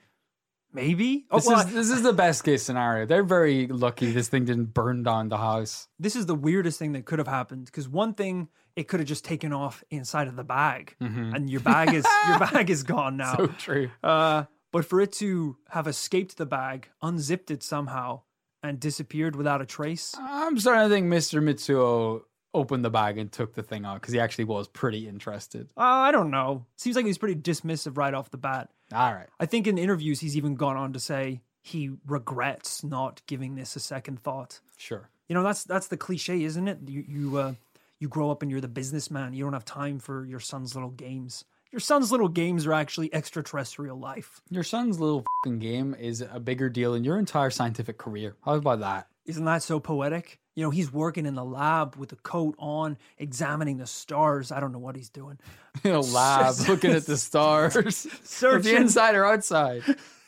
[SPEAKER 1] maybe. Oh,
[SPEAKER 2] This
[SPEAKER 1] well,
[SPEAKER 2] is this is the best case scenario. They're very lucky this thing didn't burn down the house.
[SPEAKER 1] this is the weirdest thing that could have happened because one thing it could have just taken off inside of the bag, and your bag is your bag is gone now.
[SPEAKER 2] So true.
[SPEAKER 1] Uh, but for it to have escaped the bag, unzipped it somehow, and disappeared without a trace,
[SPEAKER 2] I'm starting to think Mr. Mitsuo opened the bag and took the thing out because he actually was pretty interested.
[SPEAKER 1] uh, I don't know. Seems like he was pretty dismissive right off the bat.
[SPEAKER 2] All right.
[SPEAKER 1] I think in interviews he's even gone on to say he regrets not giving this a second thought.
[SPEAKER 2] Sure.
[SPEAKER 1] You know, that's that's the cliche, isn't it? You you uh, you grow up and you're the businessman. You don't have time for your son's little games. Your son's little games are actually extraterrestrial life.
[SPEAKER 2] Your son's little game is a bigger deal in your entire scientific career. How about that?
[SPEAKER 1] Isn't that so poetic? You know, he's working in the lab with the coat on, examining the stars. I don't know what he's doing.
[SPEAKER 2] In a lab, looking at the stars.
[SPEAKER 1] Searching,
[SPEAKER 2] inside or outside.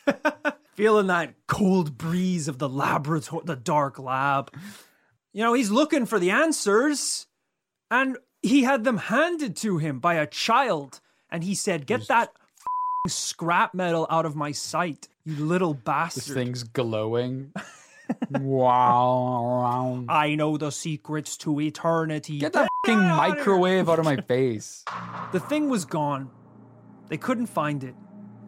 [SPEAKER 1] feeling that cold breeze of the laboratory, the dark lab. You know, he's looking for the answers, and he had them handed to him by a child. And he said, Get that f***ing scrap metal out of my sight, you little bastard.
[SPEAKER 2] This thing's glowing. Wow.
[SPEAKER 1] I know the secrets to eternity.
[SPEAKER 2] Get that fucking microwave out of my face.
[SPEAKER 1] The thing was gone. They couldn't find it.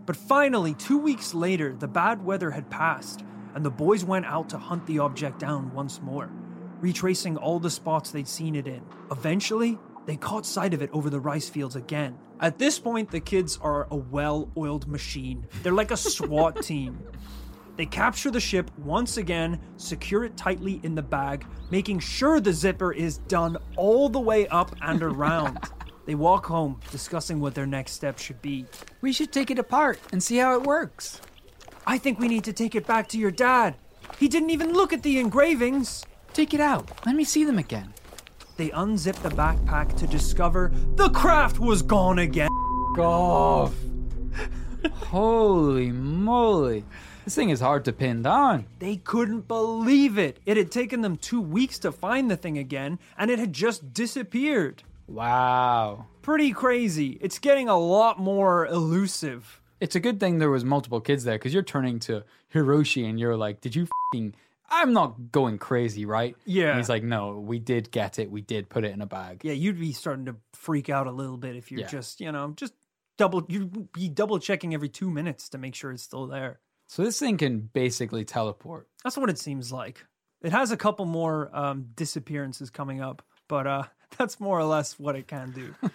[SPEAKER 1] But finally, two weeks later, the bad weather had passed, and the boys went out to hunt the object down once more, retracing all the spots they'd seen it in. Eventually, they caught sight of it over the rice fields again. At this point, the kids are a well oiled machine. They're like a SWAT team. They capture the ship once again, secure it tightly in the bag, making sure the zipper is done all the way up and around. they walk home, discussing what their next step should be.
[SPEAKER 2] We should take it apart and see how it works.
[SPEAKER 1] I think we need to take it back to your dad. He didn't even look at the engravings.
[SPEAKER 2] Take it out. Let me see them again.
[SPEAKER 1] They unzip the backpack to discover the craft was gone again.
[SPEAKER 2] Off. Holy moly. This thing is hard to pin down.
[SPEAKER 1] They couldn't believe it. It had taken them two weeks to find the thing again, and it had just disappeared.
[SPEAKER 2] Wow.
[SPEAKER 1] Pretty crazy. It's getting a lot more elusive.
[SPEAKER 2] It's a good thing there was multiple kids there because you're turning to Hiroshi and you're like, did you fing I'm not going crazy, right?
[SPEAKER 1] Yeah.
[SPEAKER 2] And he's like, no, we did get it. We did put it in a bag.
[SPEAKER 1] Yeah, you'd be starting to freak out a little bit if you're
[SPEAKER 2] Yeah.
[SPEAKER 1] just, you know, just double, you'd be double checking every two minutes to make sure it's still there.
[SPEAKER 2] So this thing can basically teleport.
[SPEAKER 1] That's what it seems like. It has a couple more um, disappearances coming up, but uh, that's more or less what it can do.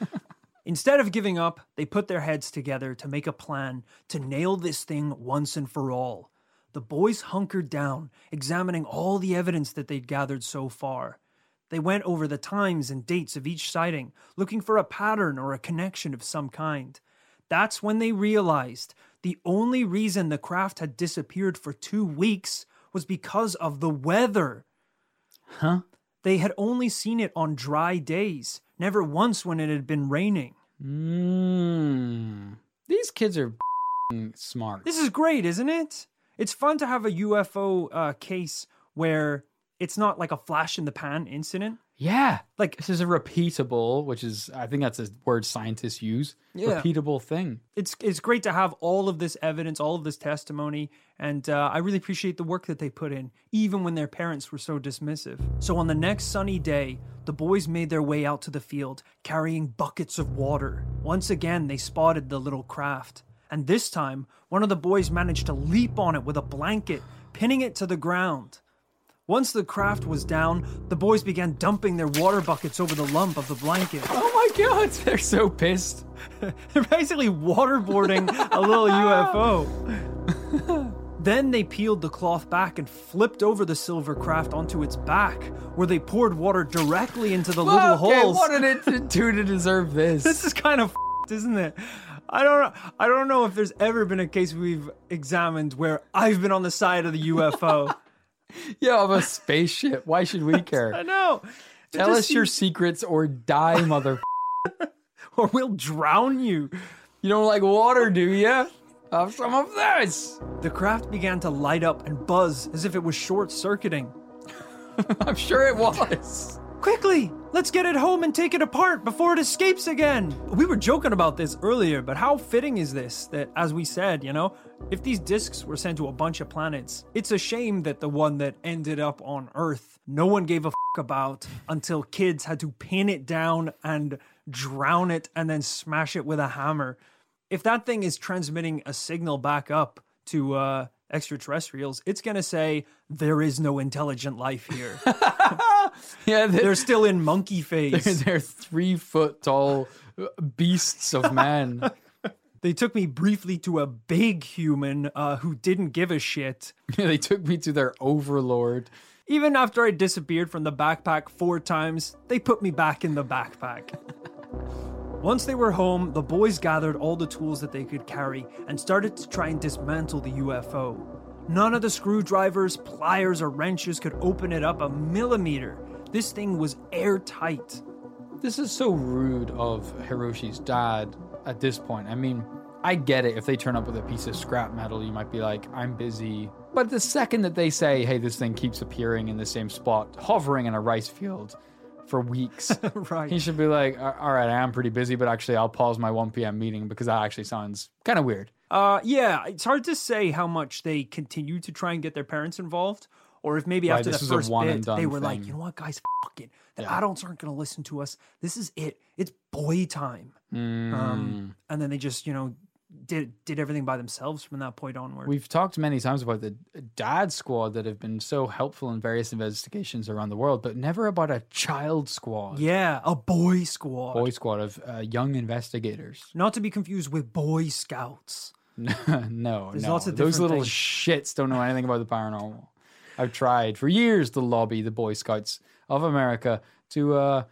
[SPEAKER 1] Instead of giving up, they put their heads together to make a plan to nail this thing once and for all. The boys hunkered down, examining all the evidence that they'd gathered so far. They went over the times and dates of each sighting, looking for a pattern or a connection of some kind. That's when they realized the only reason the craft had disappeared for two weeks was because of the weather.
[SPEAKER 2] Huh?
[SPEAKER 1] They had only seen it on dry days, never once when it had been raining.
[SPEAKER 2] Mmm. These kids are smart.
[SPEAKER 1] This is great, isn't it? It's fun to have a UFO uh, case where it's not like a flash in the pan incident.
[SPEAKER 2] Yeah.
[SPEAKER 1] Like
[SPEAKER 2] This is a repeatable, which is, I think that's a word scientists use.
[SPEAKER 1] Yeah.
[SPEAKER 2] Repeatable thing.
[SPEAKER 1] it's it's great to have all of this evidence, all of this testimony, and uh, I really appreciate the work that they put in, even when their parents were so dismissive. So on the next sunny day, the boys made their way out to the field, carrying buckets of water. Once again, they spotted the little craft, and this time, one of the boys managed to leap on it with a blanket, pinning it to the ground. Once the craft was down, the boys began dumping their water buckets over the lump of the blanket.
[SPEAKER 2] Oh my god, they're so pissed.
[SPEAKER 1] They're basically waterboarding a little UFO. then they peeled the cloth back and flipped over the silver craft onto its back, where they poured water directly into the little
[SPEAKER 2] okay,
[SPEAKER 1] holes.
[SPEAKER 2] what did it do to deserve this?
[SPEAKER 1] This is kind of f***ed, isn't it? I don't I don't know if there's ever been a case we've examined where I've been on the side of the UFO.
[SPEAKER 2] yeah, of a spaceship. Why should we care?
[SPEAKER 1] I know.
[SPEAKER 2] Tell us your secrets or die, mother.
[SPEAKER 1] or we'll drown you.
[SPEAKER 2] You don't like water, do you? Have some of this.
[SPEAKER 1] The craft began to light up and buzz as if it was short circuiting.
[SPEAKER 2] I'm sure it was.
[SPEAKER 1] Quickly, let's get it home and take it apart before it escapes again. We were joking about this earlier, but how fitting is this that, as we said, you know, if these discs were sent to a bunch of planets, it's a shame that the one that ended up on Earth, no one gave a f about until kids had to pin it down and drown it and then smash it with a hammer. If that thing is transmitting a signal back up to uh, extraterrestrials, it's going to say, there is no intelligent life here.
[SPEAKER 2] Yeah, they're,
[SPEAKER 1] They're still in monkey phase.
[SPEAKER 2] they're three foot tall beasts of man.
[SPEAKER 1] They took me briefly to a big human uh, who didn't give a shit.
[SPEAKER 2] they took me to their overlord.
[SPEAKER 1] Even after I disappeared from the backpack four times, they put me back in the backpack. Once they were home, the boys gathered all the tools that they could carry and started to try and dismantle the UFO. None of the screwdrivers, pliers, or wrenches could open it up a millimeter. This thing was airtight.
[SPEAKER 2] This is so rude of Hiroshi's dad at this point. I mean, I get it. If they turn up with a piece of scrap metal, you might be like, I'm busy. But the second that they say, hey, this thing keeps appearing in the same spot, hovering in a rice field for weeks,
[SPEAKER 1] Right.
[SPEAKER 2] he should be like, all right, I am pretty busy, but actually, I'll pause my 1 p.m. meeting because that actually sounds kind of weird.
[SPEAKER 1] Uh, yeah, it's hard to say how much they continue to try and get their parents involved, or if maybe
[SPEAKER 2] Right,
[SPEAKER 1] after the first bit they were like, you know what, guys, fuck it. The
[SPEAKER 2] Yeah.
[SPEAKER 1] adults aren't going to listen to us. This is it. It's boy time.
[SPEAKER 2] Mm.
[SPEAKER 1] Um, and then they just, you know, did did everything by themselves from that point onward.
[SPEAKER 2] We've talked many times about the dad squad that have been so helpful in various investigations around the world, but never about a child squad.
[SPEAKER 1] yeah, a boy squad.
[SPEAKER 2] Boy squad of uh, young investigators.
[SPEAKER 1] Not to be confused with Boy Scouts.
[SPEAKER 2] no,
[SPEAKER 1] There's
[SPEAKER 2] no.
[SPEAKER 1] lots of
[SPEAKER 2] Those little
[SPEAKER 1] things.
[SPEAKER 2] shits don't know anything about the paranormal. I've tried for years to lobby the Boy Scouts of America to uh,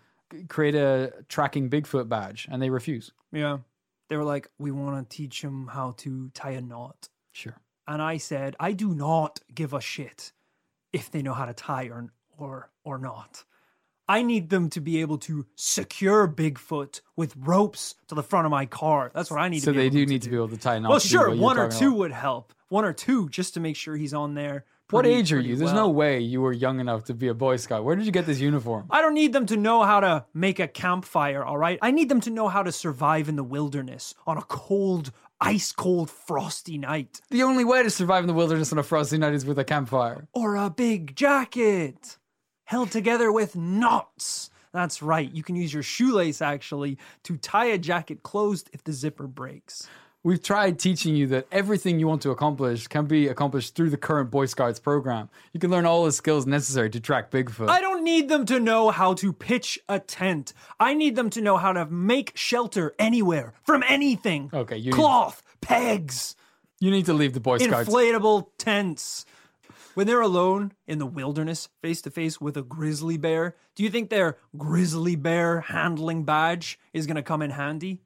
[SPEAKER 2] create a tracking Bigfoot badge, and they refuse.
[SPEAKER 1] Yeah. They were like, we want to teach them how to tie a knot.
[SPEAKER 2] Sure.
[SPEAKER 1] And I said, I do not give a shit if they know how to tie or or or not. I need them to be able to secure Bigfoot with ropes to the front of my car. That's what I need
[SPEAKER 2] So they do need to be able to tie knots.
[SPEAKER 1] Well, sure, one or two
[SPEAKER 2] about.
[SPEAKER 1] would help. One or two just to make sure he's on there.
[SPEAKER 2] What
[SPEAKER 1] pretty-
[SPEAKER 2] age are you? There's
[SPEAKER 1] well.
[SPEAKER 2] no way you were young enough to be a Boy Scout. Where did you get this uniform?
[SPEAKER 1] I don't need them to know how to make a campfire, all right? I need them to know how to survive in the wilderness on a cold, ice cold, frosty night.
[SPEAKER 2] The only way to survive in the wilderness on a frosty night is with a campfire.
[SPEAKER 1] Or a big jacket held together with knots. That's right. You can use your shoelace actually to tie a jacket closed if the zipper breaks.
[SPEAKER 2] We've tried teaching you that everything you want to accomplish can be accomplished through the current Boy Scouts program. You can learn all the skills necessary to track Bigfoot.
[SPEAKER 1] I don't need them to know how to pitch a tent. I need them to know how to make shelter anywhere from anything.
[SPEAKER 2] Okay, you need-
[SPEAKER 1] cloth, pegs,
[SPEAKER 2] you need to leave the Boy Scouts.
[SPEAKER 1] inflatable tents. When they're alone in the wilderness, face to face with a grizzly bear, do you think their grizzly bear handling badge is going to come in handy?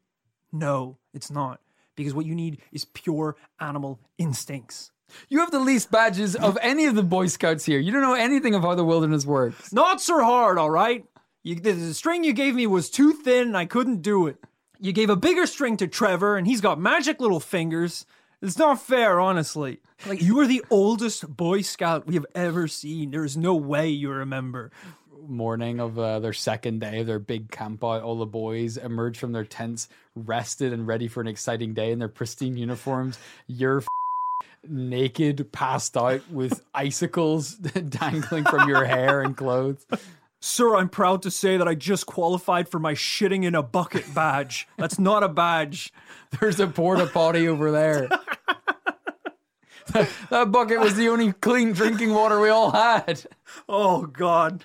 [SPEAKER 1] No, it's not. Because what you need is pure animal instincts.
[SPEAKER 2] you have the least badges of any of the Boy Scouts here. You don't know anything of how the wilderness works.
[SPEAKER 1] Knots are hard, all right? You, the, the string you gave me was too thin and I couldn't do it. You gave a bigger string to Trevor and he's got magic little fingers. It's not fair, honestly. Like, you are the oldest Boy Scout we have ever seen. There is no way you remember.
[SPEAKER 2] Morning of uh, their second day of their big camp out, all the boys emerge from their tents, rested and ready for an exciting day in their pristine uniforms. You're f- naked, passed out with icicles dangling from your hair and clothes.
[SPEAKER 1] Sir, I'm proud to say that I just qualified for my shitting in a bucket badge. That's not a badge.
[SPEAKER 2] There's a porta potty over there. that bucket was the only clean drinking water we all had.
[SPEAKER 1] Oh, God.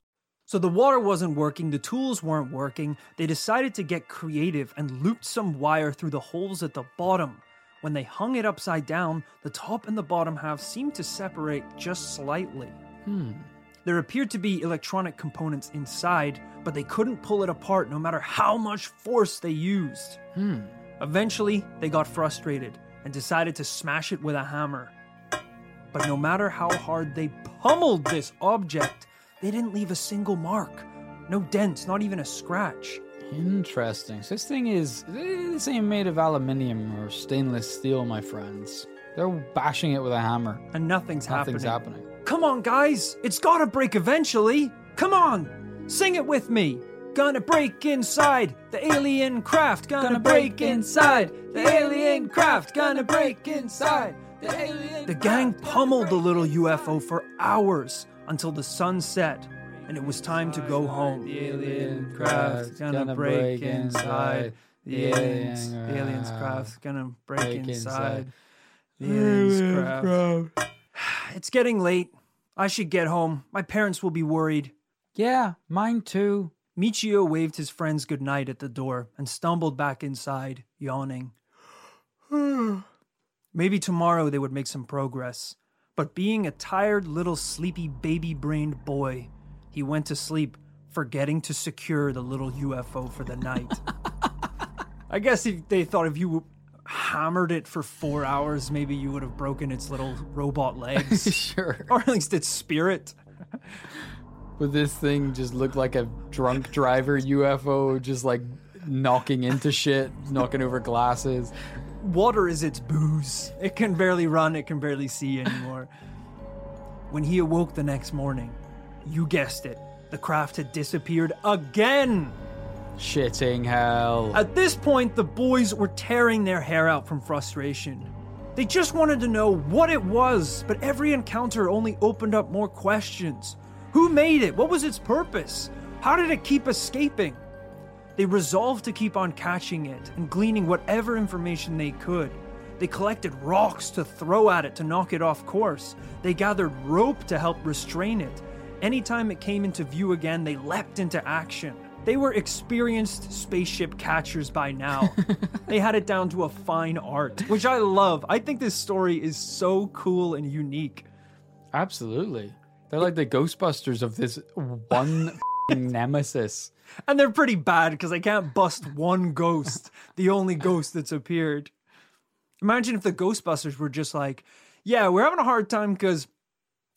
[SPEAKER 1] So the water wasn't working, the tools weren't working. They decided to get creative and looped some wire through the holes at the bottom. When they hung it upside down, the top and the bottom half seemed to separate just slightly. Hmm. There appeared to be electronic components inside, but they couldn't pull it apart no matter how much force they used. Hmm. Eventually, they got frustrated and decided to smash it with a hammer. But no matter how hard they pummeled this object, they didn't leave a single mark. No dents, not even a scratch.
[SPEAKER 2] Interesting. So this thing is this ain't made of aluminium or stainless steel, my friends. They're bashing it with a hammer.
[SPEAKER 1] And nothing's, happening.
[SPEAKER 2] Nothing's
[SPEAKER 1] happening.
[SPEAKER 2] happening.
[SPEAKER 1] Come on, guys! It's gotta break eventually! Come on! Sing it with me! Gonna break inside the alien craft. Gonna, break inside the alien craft. Gonna break inside the alien. The gang pummeled the little UFO for hours until the sun set, and it was time to go home. The alien craft gonna break inside. The aliens, the aliens craft gonna break inside. The aliens craft. It's getting late. I should get home. My parents will be worried.
[SPEAKER 2] Yeah, mine too.
[SPEAKER 1] Michio waved his friends goodnight at the door and stumbled back inside, yawning. Maybe tomorrow they would make some progress. But being a tired little sleepy baby brained boy, he went to sleep, forgetting to secure the little UFO for the night. I guess if they thought if you hammered it for four hours, maybe you would have broken its little robot legs.
[SPEAKER 2] sure.
[SPEAKER 1] or at least its spirit.
[SPEAKER 2] But this thing just looked like a drunk driver UFO, just like knocking into shit, knocking over glasses.
[SPEAKER 1] Water is its booze. It can barely run, it can barely see anymore. when he awoke the next morning, you guessed it, the craft had disappeared again.
[SPEAKER 2] Shitting hell.
[SPEAKER 1] At this point, the boys were tearing their hair out from frustration. They just wanted to know what it was, but every encounter only opened up more questions. Who made it? What was its purpose? How did it keep escaping? They resolved to keep on catching it and gleaning whatever information they could. They collected rocks to throw at it to knock it off course. They gathered rope to help restrain it. Anytime it came into view again, they leapt into action. They were experienced spaceship catchers by now. they had it down to a fine art, which I love. I think this story is so cool and unique.
[SPEAKER 2] Absolutely. They're like the Ghostbusters of this one f***ing nemesis.
[SPEAKER 1] And they're pretty bad because they can't bust one ghost, the only ghost that's appeared. Imagine if the Ghostbusters were just like, yeah, we're having a hard time because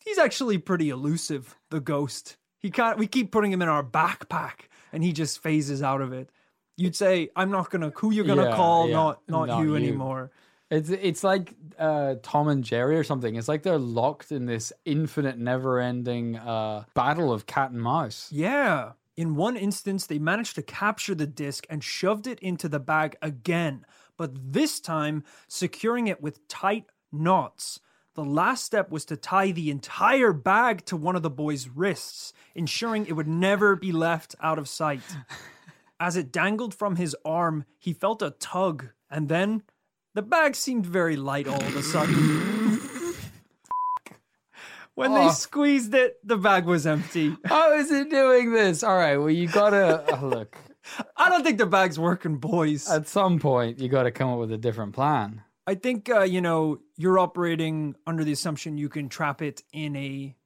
[SPEAKER 1] he's actually pretty elusive, the ghost. He can't, we keep putting him in our backpack and he just phases out of it. You'd say, I'm not gonna, who you're gonna
[SPEAKER 2] Yeah,
[SPEAKER 1] call,
[SPEAKER 2] yeah,
[SPEAKER 1] not, not,
[SPEAKER 2] not
[SPEAKER 1] you,
[SPEAKER 2] you.
[SPEAKER 1] anymore.
[SPEAKER 2] It's it's like uh, Tom and Jerry or something. It's like they're locked in this infinite, never-ending uh, battle of cat and mouse.
[SPEAKER 1] Yeah. In one instance, they managed to capture the disc and shoved it into the bag again, but this time securing it with tight knots. The last step was to tie the entire bag to one of the boy's wrists, ensuring it would never be left out of sight. As it dangled from his arm, he felt a tug, and then the bag seemed very light all of a sudden. when they
[SPEAKER 2] Oh.
[SPEAKER 1] squeezed it, the bag was empty.
[SPEAKER 2] How is it doing this? All right, well, you gotta oh, look.
[SPEAKER 1] I don't think the bag's working, boys.
[SPEAKER 2] At some point, you gotta come up with a different plan.
[SPEAKER 1] I think uh, you know you're operating under the assumption you can trap it in a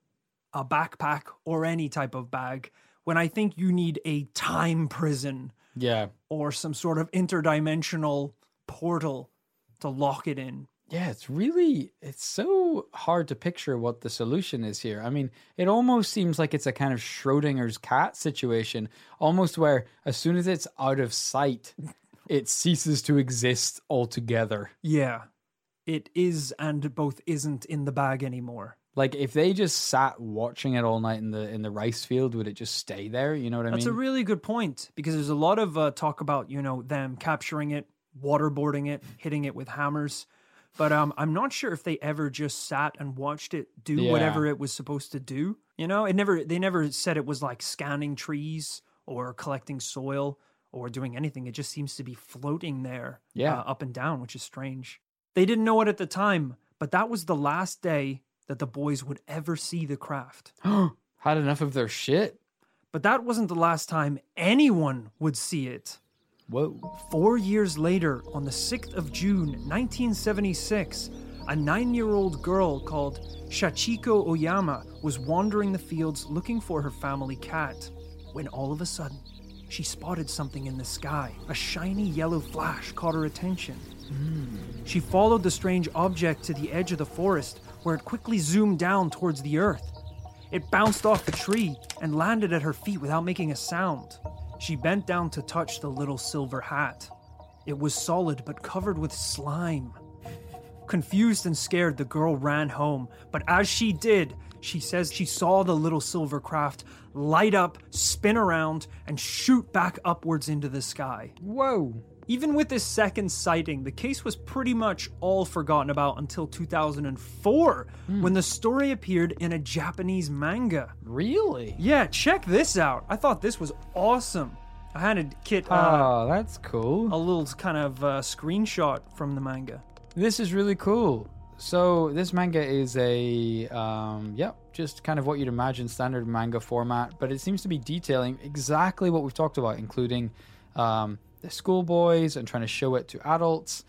[SPEAKER 1] a backpack or any type of bag. When I think you need a time prison
[SPEAKER 2] Yeah,
[SPEAKER 1] or some sort of interdimensional portal to lock it in.
[SPEAKER 2] yeah. It's really it's so hard to picture what the solution is here. I mean, it almost seems like it's a kind of Schrodinger's cat situation, almost where as soon as it's out of sight, it ceases to exist altogether.
[SPEAKER 1] Yeah. it is and both isn't in the bag anymore.
[SPEAKER 2] Like if they just sat watching it all night in the in the rice field, would it just stay there? You know what I
[SPEAKER 1] That's
[SPEAKER 2] mean?
[SPEAKER 1] That's a really good point because there's a lot of uh, talk about you know them capturing it, waterboarding it, hitting it with hammers. But um, I'm not sure if they ever just sat and watched it do
[SPEAKER 2] Yeah.
[SPEAKER 1] whatever it was supposed to do. You know, it never. They never said it was like scanning trees or collecting soil or doing anything. It just seems to be floating there,
[SPEAKER 2] Yeah.
[SPEAKER 1] uh, up and down, which is strange. They didn't know it at the time, but that was the last day that the boys would ever see the craft.
[SPEAKER 2] Had enough of their shit.
[SPEAKER 1] But that wasn't the last time anyone would see it.
[SPEAKER 2] Whoa.
[SPEAKER 1] Four years later, on the 6th of June, 1976, a nine year old girl called Shachiko Oyama was wandering the fields looking for her family cat when all of a sudden she spotted something in the sky. A shiny yellow flash caught her attention. Hmm. She followed the strange object to the edge of the forest where it quickly zoomed down towards the earth. It bounced off a tree and landed at her feet without making a sound. She bent down to touch the little silver hat. It was solid but covered with slime. Confused and scared, the girl ran home, but as she did, she says she saw the little silver craft light up, spin around, and shoot back upwards into the sky.
[SPEAKER 2] Whoa.
[SPEAKER 1] Even with this second sighting, the case was pretty much all forgotten about until 2004 when the story appeared in a Japanese manga.
[SPEAKER 2] Really?
[SPEAKER 1] Yeah, check this out. I thought this was awesome. I handed Kit uh,
[SPEAKER 2] Oh, that's cool.
[SPEAKER 1] a little kind of uh, screenshot from the manga.
[SPEAKER 2] This is really cool. So this manga is a um yep, just kind of what you'd imagine standard manga format, but it seems to be detailing exactly what we've talked about, including um the schoolboys and trying to show it to adults.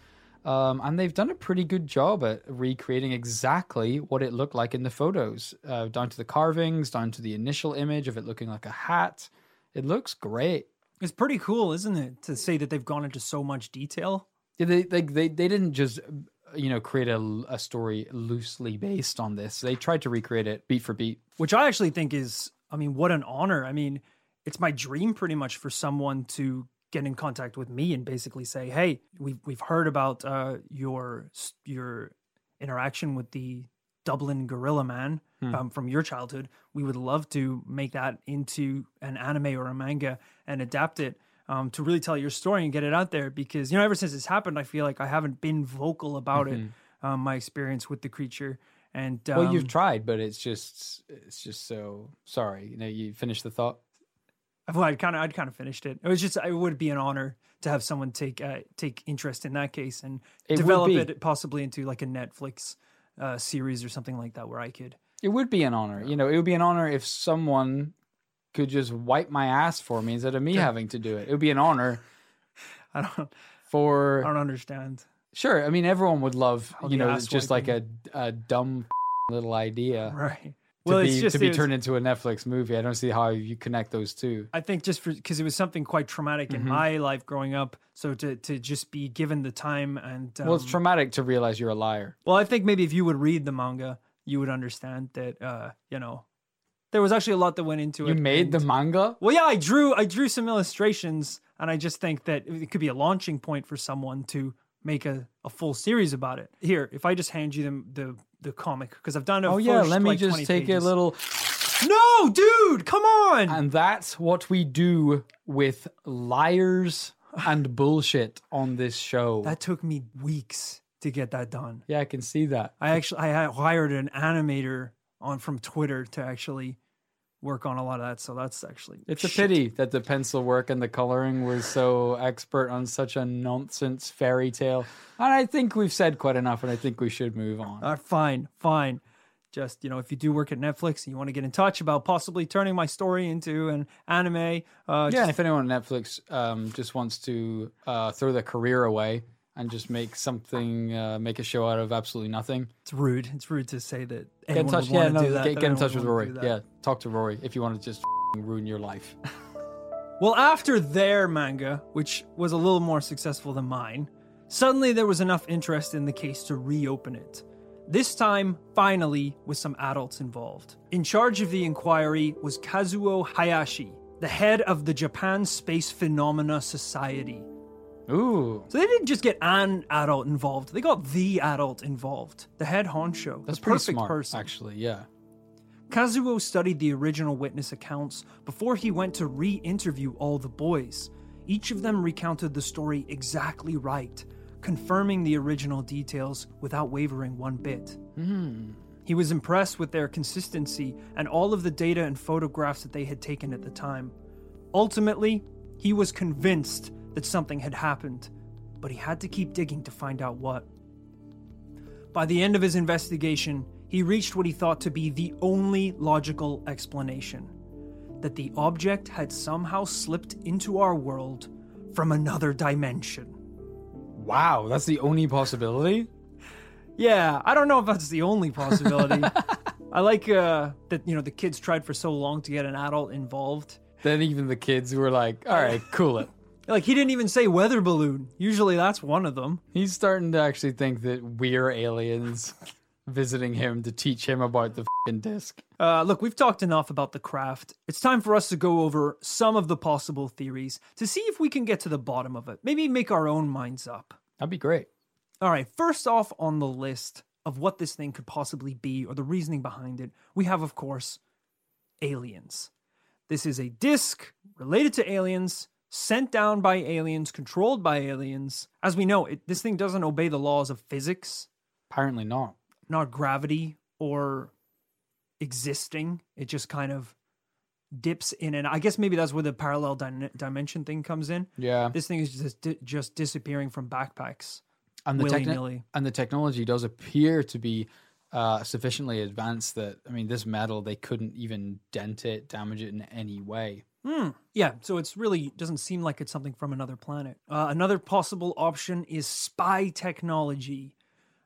[SPEAKER 2] Um, and they've done a pretty good job at recreating exactly what it looked like in the photos, uh, down to the carvings, down to the initial image of it looking like a hat. It looks great.
[SPEAKER 1] It's pretty cool, isn't it, to say that they've gone into so much detail?
[SPEAKER 2] Yeah, they they they, they didn't just you know create a, a story loosely based on this. They tried to recreate it beat for beat.
[SPEAKER 1] which I actually think is, I mean, what an honor. I mean, it's my dream pretty much for someone to get in contact with me and basically say, "Hey, we've we've heard about uh, your your interaction with the Dublin Gorilla Man um, from your childhood. We would love to make that into an anime or a manga and adapt it." Um, to really tell your story and get it out there because you know ever since this happened i feel like i haven't been vocal about it um, my experience with the creature and um,
[SPEAKER 2] Well, you've tried, but it's just it's just so sorry. You know, you finished the thought.
[SPEAKER 1] Well, I'd kind of, I'd kind of finished it. It was just, it would be an honor to have someone take, uh, take interest in that case and
[SPEAKER 2] It
[SPEAKER 1] develop it possibly into like a Netflix uh, series or something like that, where I could.
[SPEAKER 2] It would be an honor. You know, it would be an honor if someone could just wipe my ass for me instead of me having to do it. It would be an honor
[SPEAKER 1] I don't,
[SPEAKER 2] for
[SPEAKER 1] I don't understand.
[SPEAKER 2] sure. I mean, everyone would love you know just like a a dumb little idea
[SPEAKER 1] Right.
[SPEAKER 2] To
[SPEAKER 1] Well,
[SPEAKER 2] be
[SPEAKER 1] it's just
[SPEAKER 2] to be
[SPEAKER 1] it was-
[SPEAKER 2] turned into a Netflix movie. I don't see how you connect those two.
[SPEAKER 1] I think just because it was something quite traumatic
[SPEAKER 2] Mm-hmm.
[SPEAKER 1] in my life growing up. So to to just be given the time and um,
[SPEAKER 2] well, it's traumatic to realize you're a liar.
[SPEAKER 1] Well, I think maybe if you would read the manga, you would understand that uh, you know there was actually a lot that went into
[SPEAKER 2] You
[SPEAKER 1] it.
[SPEAKER 2] You made the manga.
[SPEAKER 1] Well, yeah, I drew I drew some illustrations, and I just think that it could be a launching point for someone to make a, a full series about it. Here, if I just hand you the the, the comic because I've done a
[SPEAKER 2] Oh yeah, let me
[SPEAKER 1] like,
[SPEAKER 2] just take
[SPEAKER 1] pages.
[SPEAKER 2] a little.
[SPEAKER 1] No, dude, come on.
[SPEAKER 2] And that's what we do with liars and bullshit on this show.
[SPEAKER 1] that took me weeks to get that done.
[SPEAKER 2] yeah, I can see that.
[SPEAKER 1] I actually I hired an animator on from Twitter to actually work on a lot of that. So that's actually
[SPEAKER 2] It's a pity that the pencil work and the coloring was so expert on such a nonsense fairy tale. And I think we've said quite enough, and I think we should move on.
[SPEAKER 1] Uh, fine, fine. Just you know, if you do work at Netflix and you want to get in touch about possibly turning my story into an anime, uh,
[SPEAKER 2] yeah,
[SPEAKER 1] just-
[SPEAKER 2] if anyone on Netflix um, just wants to uh, throw their career away and just make something, uh, make a show out of absolutely nothing,
[SPEAKER 1] it's rude. It's rude to say that.
[SPEAKER 2] get in touch.
[SPEAKER 1] would
[SPEAKER 2] Yeah, no,
[SPEAKER 1] that,
[SPEAKER 2] get,
[SPEAKER 1] that
[SPEAKER 2] get in touch with Rory. Yeah, talk to Rory if you want to just ruin your life.
[SPEAKER 1] Well, after their manga, which was a little more successful than mine, suddenly there was enough interest in the case to reopen it. This time, finally, with some adults involved. In charge of the inquiry was Kazuo Hayashi, the head of the Japan Space Phenomena Society.
[SPEAKER 2] Ooh,
[SPEAKER 1] So they didn't just get an adult involved; they got the adult involved, the head honcho,
[SPEAKER 2] that's
[SPEAKER 1] the
[SPEAKER 2] pretty
[SPEAKER 1] perfect
[SPEAKER 2] smart,
[SPEAKER 1] person.
[SPEAKER 2] actually. Yeah.
[SPEAKER 1] Kazuo studied the original witness accounts before he went to re interview all the boys. Each of them recounted the story exactly right, confirming the original details without wavering one bit. Hmm. He was impressed with their consistency and all of the data and photographs that they had taken at the time. Ultimately, he was convinced that something had happened, but he had to keep digging to find out what. By the end of his investigation, he reached what he thought to be the only logical explanation that the object had somehow slipped into our world from another dimension.
[SPEAKER 2] Wow, that's the only possibility.
[SPEAKER 1] Yeah, I don't know if that's the only possibility. I like uh, that you know the kids tried for so long to get an adult involved.
[SPEAKER 2] Then even the kids were like, "All right, cool it."
[SPEAKER 1] Like he didn't even say weather balloon. Usually that's one of them.
[SPEAKER 2] He's starting to actually think that we're aliens visiting him to teach him about the fing disc.
[SPEAKER 1] Uh, look, we've talked enough about the craft. It's time for us to go over some of the possible theories to see if we can get to the bottom of it. Maybe make our own minds up.
[SPEAKER 2] That'd be great.
[SPEAKER 1] All right, first off on the list of what this thing could possibly be or the reasoning behind it, we have, of course, aliens. This is a disc related to aliens, sent down by aliens, controlled by aliens. As we know, it, this thing doesn't obey the laws of physics,
[SPEAKER 2] Apparently not.
[SPEAKER 1] not gravity or existing. It just kind of dips in and I guess maybe that's where the parallel dimension thing comes in.
[SPEAKER 2] Yeah,
[SPEAKER 1] This thing is just di- just disappearing from backpacks
[SPEAKER 2] and the
[SPEAKER 1] willy
[SPEAKER 2] techni-
[SPEAKER 1] nilly.
[SPEAKER 2] and the technology does appear to be uh, sufficiently advanced that I mean, this metal they couldn't even dent it, damage it in any way.
[SPEAKER 1] Hmm. Yeah, so it's really doesn't seem like it's something from another planet. Uh, another possible option is spy technology.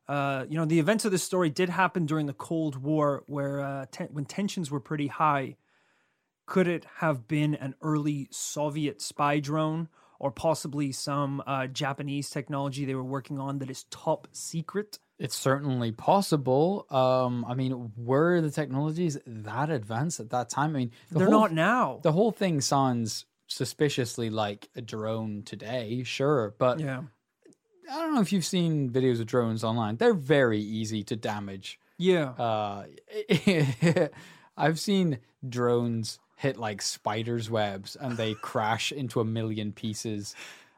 [SPEAKER 1] Uh, you know, the events of this story did happen during the Cold War, where uh, ten- when tensions were pretty high. Could it have been an early Soviet spy drone, or possibly some uh, Japanese technology they were working on that is top secret?
[SPEAKER 2] It's certainly possible. Um, I mean, were the technologies that advanced at that time? I mean, the
[SPEAKER 1] They're
[SPEAKER 2] whole-
[SPEAKER 1] not now.
[SPEAKER 2] The whole thing sounds suspiciously like a drone today, sure, but
[SPEAKER 1] yeah,
[SPEAKER 2] I don't know if you've seen videos of drones online. They're very easy to damage.
[SPEAKER 1] yeah.
[SPEAKER 2] Uh, I've seen drones hit like spiders' webs and they crash into a million pieces.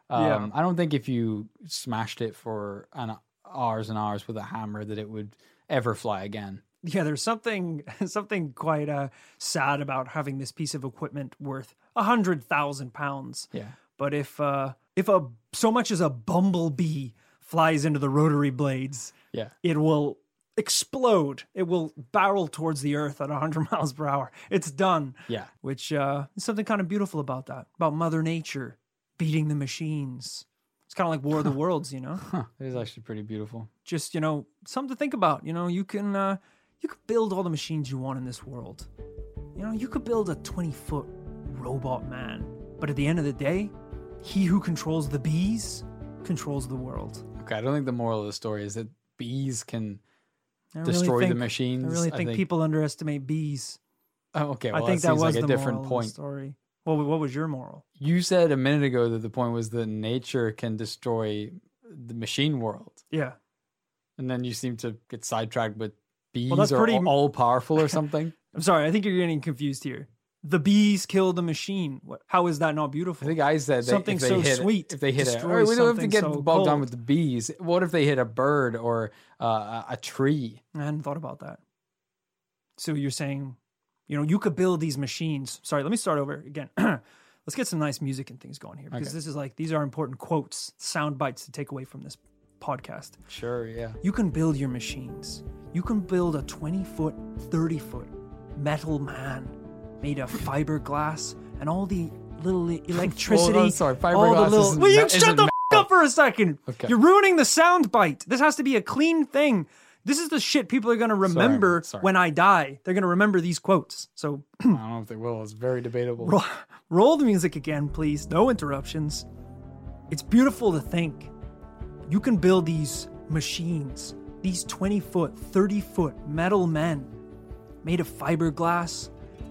[SPEAKER 2] Um,
[SPEAKER 1] Yeah.
[SPEAKER 2] I don't think if you smashed it for an hours and hours with a hammer that it would ever fly again.
[SPEAKER 1] Yeah, there's something something quite uh, sad about having this piece of equipment worth a hundred thousand pounds.
[SPEAKER 2] Yeah.
[SPEAKER 1] But if uh, if a so much as a bumblebee flies into the rotary blades,
[SPEAKER 2] Yeah.
[SPEAKER 1] it will explode. It will barrel towards the earth at 100 miles per hour. It's done.
[SPEAKER 2] Yeah.
[SPEAKER 1] Which uh, is something kind of beautiful about that, about Mother Nature beating the machines. It's kind of like War of the Worlds, you know.
[SPEAKER 2] Huh. It is actually pretty beautiful.
[SPEAKER 1] Just you know, something to think about. You know, you can uh, you could build all the machines you want in this world. You know, you could build a 20 foot robot man, but at the end of the day, he who controls the bees controls the world.
[SPEAKER 2] Okay. I don't think the moral of the story is that bees can
[SPEAKER 1] really
[SPEAKER 2] destroy the machines.
[SPEAKER 1] I really think, people underestimate bees.
[SPEAKER 2] Oh, okay. Well,
[SPEAKER 1] I think
[SPEAKER 2] that,
[SPEAKER 1] that
[SPEAKER 2] seems
[SPEAKER 1] was
[SPEAKER 2] like a different
[SPEAKER 1] moral of the
[SPEAKER 2] point.
[SPEAKER 1] story. Well, what was your moral?
[SPEAKER 2] You said a minute ago that the point was that nature can destroy the machine world,
[SPEAKER 1] Yeah.
[SPEAKER 2] and then you seem to get sidetracked with bees
[SPEAKER 1] that's
[SPEAKER 2] are
[SPEAKER 1] pretty-
[SPEAKER 2] all, powerful or something.
[SPEAKER 1] I'm sorry. I think you're getting confused here. The bees kill the machine. How is that not beautiful?
[SPEAKER 2] I think I said that
[SPEAKER 1] Something so
[SPEAKER 2] hit,
[SPEAKER 1] sweet
[SPEAKER 2] if they hit
[SPEAKER 1] destroys
[SPEAKER 2] or we don't have to get
[SPEAKER 1] so
[SPEAKER 2] bogged down with the bees. What if they hit a bird or uh, a tree?
[SPEAKER 1] I hadn't thought about that. So you're saying, you know, you could build these machines. Sorry, let me start over again. Let's get some nice music and things going here because
[SPEAKER 2] Okay.
[SPEAKER 1] this is like these are important quotes, sound bites to take away from this podcast.
[SPEAKER 2] Sure, yeah.
[SPEAKER 1] You can build your machines. You can build a 20 foot, 30 foot metal man made of fiberglass and all the little electricity.
[SPEAKER 2] I'm sorry, fiberglass
[SPEAKER 1] little. Will you shut the f- up for a second?
[SPEAKER 2] Okay.
[SPEAKER 1] You're ruining the sound bite. This has to be a clean thing. This is the shit people are going to remember
[SPEAKER 2] sorry.
[SPEAKER 1] when I die. They're going to remember these quotes. So
[SPEAKER 2] I don't know if they will. It's very debatable.
[SPEAKER 1] roll, roll the music again, please. No interruptions. It's beautiful to think you can build these machines, these 20 foot, 30 foot metal men made of fiberglass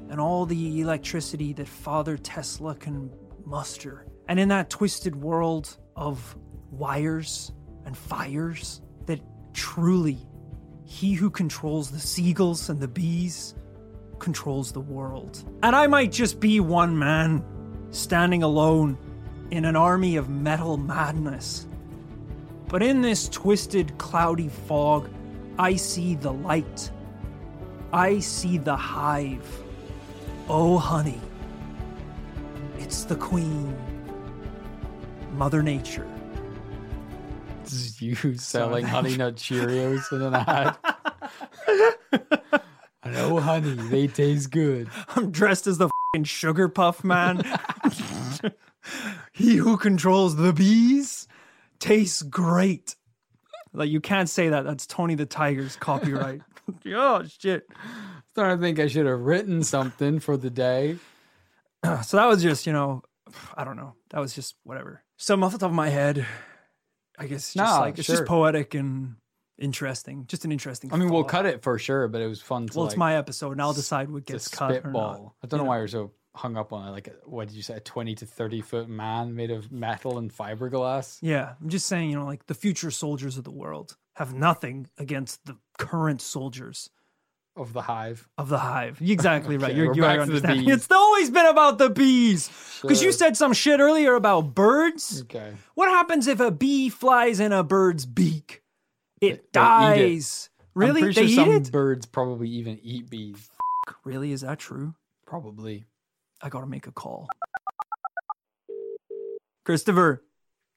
[SPEAKER 1] and all the electricity that Father Tesla can muster. And in that twisted world, of wires and fires that truly he who controls the seagulls and the bees controls the world. And I might just be one man standing alone in an army of metal madness. But in this twisted, cloudy fog, I see the light. I see the hive. Oh, honey. It's the queen. Mother Nature.
[SPEAKER 2] Is you selling Honey Nut Cheerios in an ad. I know, honey, they taste good.
[SPEAKER 1] I'm dressed as the fing sugar puff man. he who controls the bees tastes great. Like you can't say that. That's Tony the Tiger's copyright. oh shit.
[SPEAKER 2] Starting to think I should have written something for the day.
[SPEAKER 1] So that was just, you know, I don't know. That was just whatever. Some off the top of my head. I guess just
[SPEAKER 2] Nah,
[SPEAKER 1] like it's
[SPEAKER 2] sure.
[SPEAKER 1] just poetic and interesting. Just an interesting.
[SPEAKER 2] I mean, we'll cut it for sure, but it was fun to
[SPEAKER 1] Well,
[SPEAKER 2] like,
[SPEAKER 1] it's my episode, and I'll decide what gets cut or not.
[SPEAKER 2] I don't know why you're so hung up on it. Like, what did you say? A 20 to 30 foot man made of metal and fiberglass?
[SPEAKER 1] Yeah, I'm just saying, you know, like the future soldiers of the world have nothing against the current soldiers
[SPEAKER 2] Of the hive.
[SPEAKER 1] of the hive. Exactly right. You're,
[SPEAKER 2] you're the
[SPEAKER 1] understanding. It's always been about the bees. Because you said some shit earlier about birds.
[SPEAKER 2] Okay.
[SPEAKER 1] What happens if a bee flies in a bird's beak? It
[SPEAKER 2] They- they eat it.
[SPEAKER 1] dies. Really?
[SPEAKER 2] I'm
[SPEAKER 1] They
[SPEAKER 2] sure
[SPEAKER 1] eat
[SPEAKER 2] some
[SPEAKER 1] it?
[SPEAKER 2] birds probably even eat bees.
[SPEAKER 1] Really? Is that true?
[SPEAKER 2] Probably.
[SPEAKER 1] I gotta make a call. Christopher,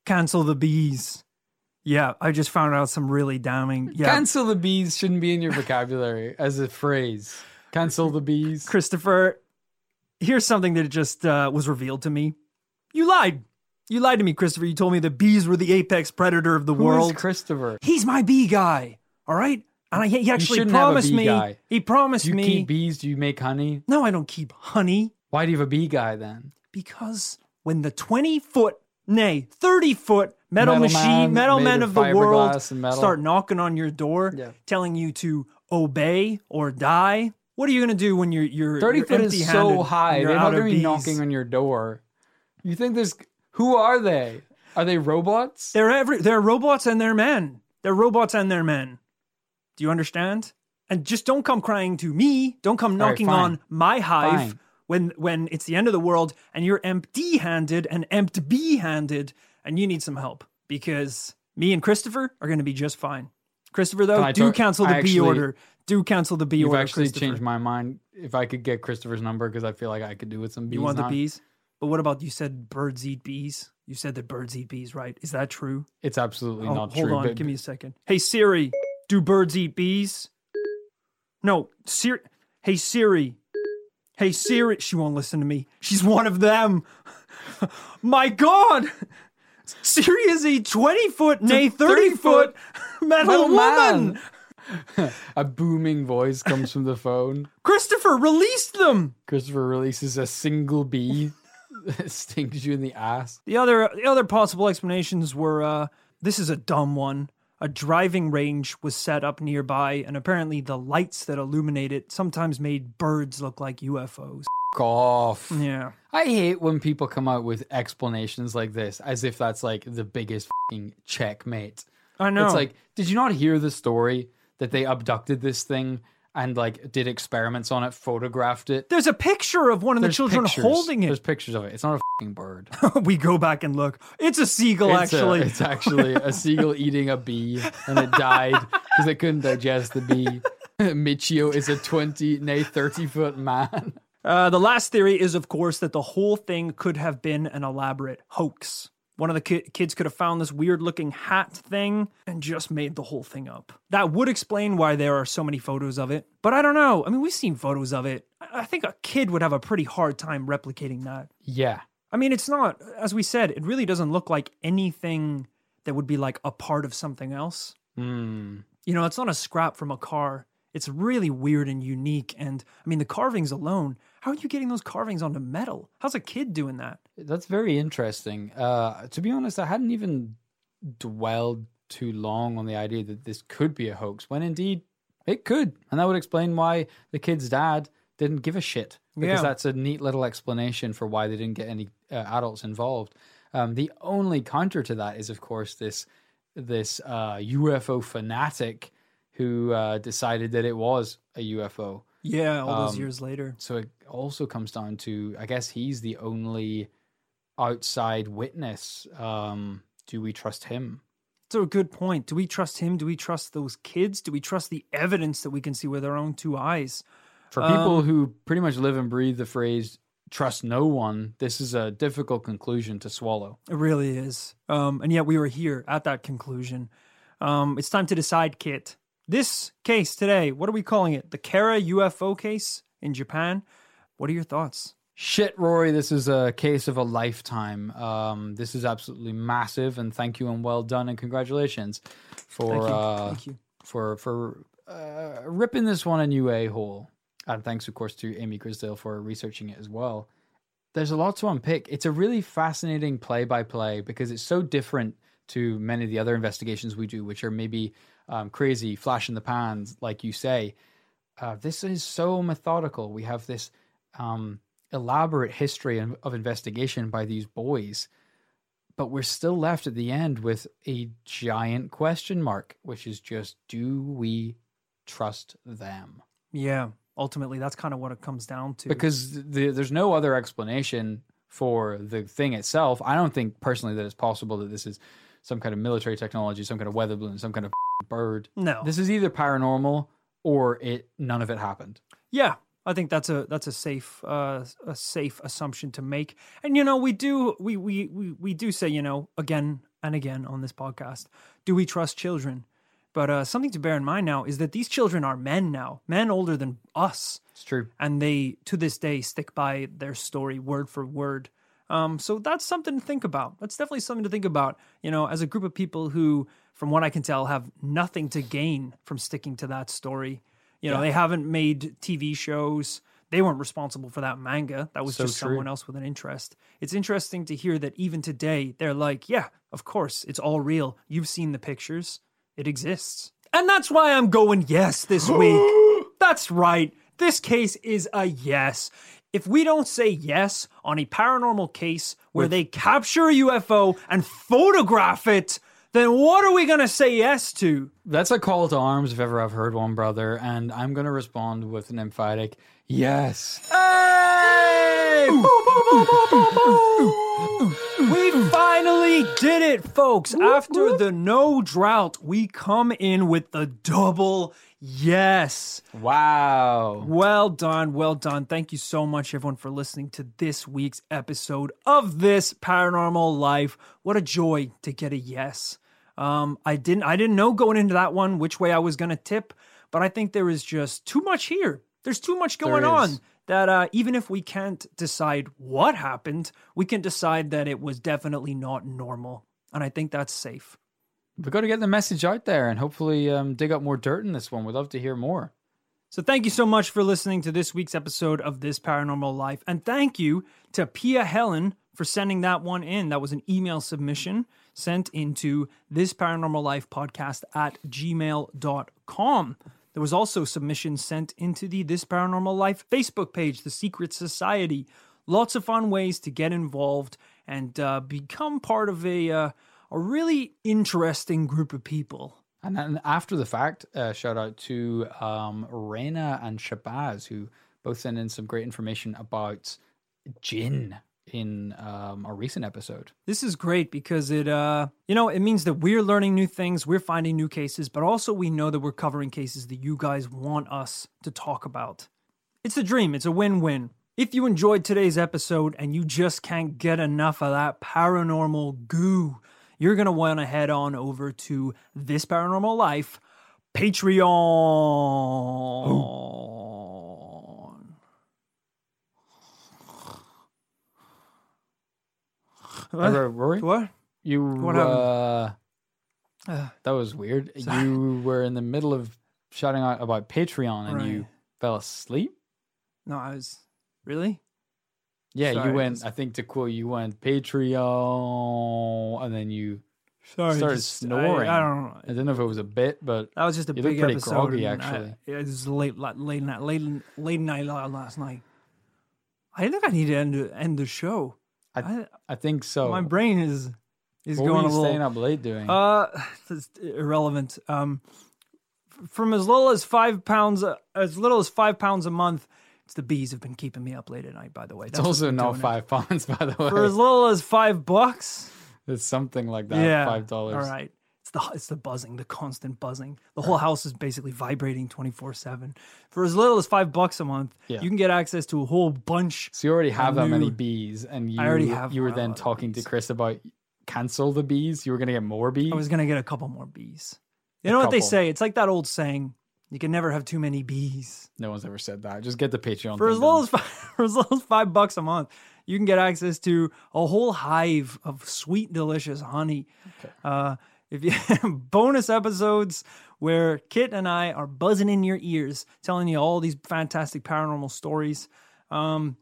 [SPEAKER 1] cancel the bees. Yeah, I just found out some really damning. Yeah,
[SPEAKER 2] Cancel the bees shouldn't be in your vocabulary as a phrase. Cancel the bees.
[SPEAKER 1] Christopher, here's something that just uh, was revealed to me. You lied. You lied to me, Christopher. You told me the bees were the apex predator of the
[SPEAKER 2] Who
[SPEAKER 1] world.
[SPEAKER 2] Christopher?
[SPEAKER 1] He's my bee guy. All right, and I, he actually
[SPEAKER 2] shouldn't have a
[SPEAKER 1] promised me.
[SPEAKER 2] guy.
[SPEAKER 1] He promised
[SPEAKER 2] Do you
[SPEAKER 1] me.
[SPEAKER 2] keep bees? Do you make honey?
[SPEAKER 1] no, I don't keep honey
[SPEAKER 2] Why do you have a bee guy then?
[SPEAKER 1] because when the twenty foot, nay, thirty foot metal,
[SPEAKER 2] Metal
[SPEAKER 1] machine, metal men
[SPEAKER 2] of
[SPEAKER 1] of the world
[SPEAKER 2] fiberglass and metal.
[SPEAKER 1] start knocking on your door,
[SPEAKER 2] Yeah.
[SPEAKER 1] telling you to obey or die. What are you gonna do when you're you're
[SPEAKER 2] 30
[SPEAKER 1] you're
[SPEAKER 2] foot is so high. They're not going to be knocking on your door. You think there's. Who are they? Are they robots?
[SPEAKER 1] They're every they're robots and they're men. They're robots and they're men. Do you understand? And just don't come crying to me. Don't come knocking
[SPEAKER 2] fine.
[SPEAKER 1] on my hive
[SPEAKER 2] Fine.
[SPEAKER 1] when when it's the end of the world and you're empty-handed and empty-handed and you need some help because me and Christopher are going to be just fine. Christopher though,
[SPEAKER 2] I
[SPEAKER 1] do
[SPEAKER 2] talk-
[SPEAKER 1] cancel the
[SPEAKER 2] I
[SPEAKER 1] B
[SPEAKER 2] actually-
[SPEAKER 1] order. Do cancel the B
[SPEAKER 2] You've
[SPEAKER 1] order.
[SPEAKER 2] actually changed my mind. If I could get Christopher's number, because I feel like I could do with some bees.
[SPEAKER 1] You want
[SPEAKER 2] now.
[SPEAKER 1] the bees? But what about you said birds eat bees? You said that birds eat bees, right? Is that true?
[SPEAKER 2] It's absolutely
[SPEAKER 1] Oh,
[SPEAKER 2] not
[SPEAKER 1] hold
[SPEAKER 2] true.
[SPEAKER 1] Hold
[SPEAKER 2] on,
[SPEAKER 1] give me a second. Hey Siri, do birds eat bees? No, Siri. Hey Siri. Hey Siri. She won't listen to me. She's one of them. My God. Siri is a 20 foot, nay, 30 foot metal,
[SPEAKER 2] Metal
[SPEAKER 1] woman.
[SPEAKER 2] a booming voice comes from the phone.
[SPEAKER 1] Christopher, release them.
[SPEAKER 2] Christopher releases a single bee that stings you in the ass.
[SPEAKER 1] The other the other possible explanations were uh this is a dumb one. A driving range was set up nearby, and apparently the lights that illuminate it sometimes made birds look like UFOs.
[SPEAKER 2] F- off.
[SPEAKER 1] Yeah.
[SPEAKER 2] I hate when people come out with explanations like this as if that's like the biggest fing checkmate.
[SPEAKER 1] I know.
[SPEAKER 2] It's like, did you not hear the story that they abducted this thing and like did experiments on it, photographed it?
[SPEAKER 1] There's a picture of one of the children
[SPEAKER 2] pictures.
[SPEAKER 1] holding it.
[SPEAKER 2] There's pictures of it. It's not a bird.
[SPEAKER 1] we go back and look. It's a seagull,
[SPEAKER 2] It's a-
[SPEAKER 1] actually.
[SPEAKER 2] it's actually a seagull eating a bee, and it died because it couldn't digest the bee. Michio is a twenty, nay thirty foot man.
[SPEAKER 1] Uh, the last theory is, of course, that the whole thing could have been an elaborate hoax. One of the ki- kids could have found this weird looking hat thing and just made the whole thing up. That would explain why there are so many photos of it. But I don't know. I mean, we've seen photos of it. I I think a kid would have a pretty hard time replicating that.
[SPEAKER 2] Yeah,
[SPEAKER 1] I mean, it's not, as we said, it really doesn't look like anything that would be like a part of something else.
[SPEAKER 2] Hmm.
[SPEAKER 1] You know, it's not a scrap from a car. It's really weird and unique. And I mean, the carvings alone, how are you getting those carvings onto metal? How's a kid doing that?
[SPEAKER 2] that's very interesting. Uh, to be honest, I hadn't even dwelled too long on the idea that this could be a hoax, when indeed it could, and that would explain why the kid's dad didn't give a shit. Because
[SPEAKER 1] Yeah.
[SPEAKER 2] that's a neat little explanation for why they didn't get any uh, adults involved. Um, the only counter to that is, of course, this this uh, UFO fanatic who uh, decided that it was a UFO.
[SPEAKER 1] Yeah, all those
[SPEAKER 2] Um,
[SPEAKER 1] years later.
[SPEAKER 2] So it also comes down to, I guess he's the only outside witness. Um, do we trust him?
[SPEAKER 1] It's a good point. Do we trust him? Do we trust those kids? Do we trust the evidence that we can see with our own two eyes?
[SPEAKER 2] For people
[SPEAKER 1] Um,
[SPEAKER 2] who pretty much live and breathe the phrase "trust no one," this is a difficult conclusion to swallow.
[SPEAKER 1] It really is. Um, and yet we were here at that conclusion. Um, it's time to decide, Kit. This case today, what are we calling it? The Kara UFO case in Japan. What are your thoughts?
[SPEAKER 2] Shit, Rory, this is a case of a lifetime. Um, this is absolutely massive, and thank you and well done and congratulations for
[SPEAKER 1] Thank you.
[SPEAKER 2] uh,
[SPEAKER 1] Thank you.
[SPEAKER 2] for for uh, ripping this one a new a hole. And thanks, of course, to Amy Grisdale for researching it as well. There's a lot to unpick. It's a really fascinating play by play because it's so different to many of the other investigations we do, which are maybe um, crazy, flash in the pans, like you say. Uh, this is so methodical. We have this um, elaborate history of, of investigation by these boys, but we're still left at the end with a giant question mark, which is just do we trust them?
[SPEAKER 1] Yeah, ultimately, that's kind of what it comes down to.
[SPEAKER 2] Because the, there's no other explanation for the thing itself. I don't think personally that it's possible that this is some kind of military technology, some kind of weather balloon, some kind of bird.
[SPEAKER 1] no,
[SPEAKER 2] This is either paranormal or it none of it happened.
[SPEAKER 1] Yeah, I think that's a that's a safe uh, a safe assumption to make. And you know, we do we we we we do say you know again and again on this podcast, do we trust children? But uh, something to bear in mind now is that these children are men now, men older than us,
[SPEAKER 2] It's true.
[SPEAKER 1] and they to this day stick by their story word for word. Um, so that's something to think about. That's definitely something to think about. You know, as a group of people who, from what I can tell, have nothing to gain from sticking to that story. You know, they haven't made TV shows. They weren't responsible for that manga. That was
[SPEAKER 2] So
[SPEAKER 1] just
[SPEAKER 2] true.
[SPEAKER 1] someone else with an interest. It's interesting to hear that even today, they're like, yeah, of course, it's all real. You've seen the pictures, it exists. And that's why I'm going yes this week. That's right. This case is a yes. If we don't say yes on a paranormal case where they capture a UFO and photograph it, then what are we going to say yes to?
[SPEAKER 2] That's a call to arms if ever I've heard one, brother. And I'm going to respond with an emphatic yes.
[SPEAKER 1] Hey! We finally did it, folks. After the no drought, we come in with the double yes.
[SPEAKER 2] Wow.
[SPEAKER 1] Well done, well done. Thank you so much, everyone, for listening to this week's episode of this paranormal life. What a joy to get a yes. Um, I didn't, I didn't know going into that one which way I was going to tip, but I think there is just too much here. There's too much going on that uh, even if we can't decide what happened, we can decide that it was definitely not normal, and I think that's safe.
[SPEAKER 2] We've got to get the message out there and hopefully um, dig up more dirt in this one. We'd love to hear more.
[SPEAKER 1] So thank you so much for listening to this week's episode of This Paranormal Life. And thank you to Pia Helen for sending that one in. That was an email submission sent into this paranormal life podcast at gmail.com. There was also submissions sent into the This Paranormal Life Facebook page, The Secret Society. Lots of fun ways to get involved and uh, become part of a, uh, a really interesting group of people.
[SPEAKER 2] And then after the fact, uh, shout out to um, Rena and Shabazz, who both sent in some great information about gin in um, a recent episode.
[SPEAKER 1] This is great because it uh you know it means that we're learning new things, we're finding new cases, but also we know that we're covering cases that you guys want us to talk about. It's a dream, it's a win-win. If you enjoyed today's episode and you just can't get enough of that paranormal goo, you're going to want to head on over to This Paranormal Life Patreon. What?
[SPEAKER 2] Rory,
[SPEAKER 1] What?
[SPEAKER 2] you
[SPEAKER 1] What
[SPEAKER 2] uh,
[SPEAKER 1] Uh,
[SPEAKER 2] that was weird. You were in the middle of shouting out about Patreon and you fell asleep.
[SPEAKER 1] No, I was really.
[SPEAKER 2] Yeah,
[SPEAKER 1] Sorry,
[SPEAKER 2] you went. I think to quote, you went Patreon, and then you
[SPEAKER 1] Sorry,
[SPEAKER 2] started
[SPEAKER 1] just-
[SPEAKER 2] snoring.
[SPEAKER 1] I, don't know.
[SPEAKER 2] I don't know if it was a bit, but
[SPEAKER 1] That was just a
[SPEAKER 2] You
[SPEAKER 1] big
[SPEAKER 2] pretty
[SPEAKER 1] episode.
[SPEAKER 2] groggy,
[SPEAKER 1] and I-
[SPEAKER 2] actually.
[SPEAKER 1] it was late, late, late night, late, late night last night. I think I need to end the- end the show.
[SPEAKER 2] I, I think so.
[SPEAKER 1] My brain is is
[SPEAKER 2] what
[SPEAKER 1] going
[SPEAKER 2] were
[SPEAKER 1] a
[SPEAKER 2] you
[SPEAKER 1] little.
[SPEAKER 2] staying up late doing?
[SPEAKER 1] Uh, it's irrelevant. Um, from as little as five pounds, as little as five pounds a month. It's the bees have been keeping me up late at night. By the way,
[SPEAKER 2] it's also not five pounds, by the way.
[SPEAKER 1] For as little as five bucks.
[SPEAKER 2] It's something like that.
[SPEAKER 1] yeah,
[SPEAKER 2] Five dollars.
[SPEAKER 1] All right. It's the it's the buzzing, the constant buzzing. The whole house is basically vibrating twenty four seven. For as little as five bucks a month,
[SPEAKER 2] Yeah.
[SPEAKER 1] you can get access to a whole bunch.
[SPEAKER 2] So you already have that many bees, and you
[SPEAKER 1] I already have
[SPEAKER 2] you were then talking to. Chris about cancel the bees. You were going to get more bees.
[SPEAKER 1] I was gonna get a couple more bees. You
[SPEAKER 2] A
[SPEAKER 1] know what they say? It's like that old saying: you can never have too many bees.
[SPEAKER 2] no one's ever said that. Just get the Patreon.
[SPEAKER 1] For as little as five, for as little as five bucks a month, you can get access to a whole hive of sweet, delicious honey. Uh, if you bonus episodes where Kit and I are buzzing in your ears, telling you all these fantastic paranormal stories. Um,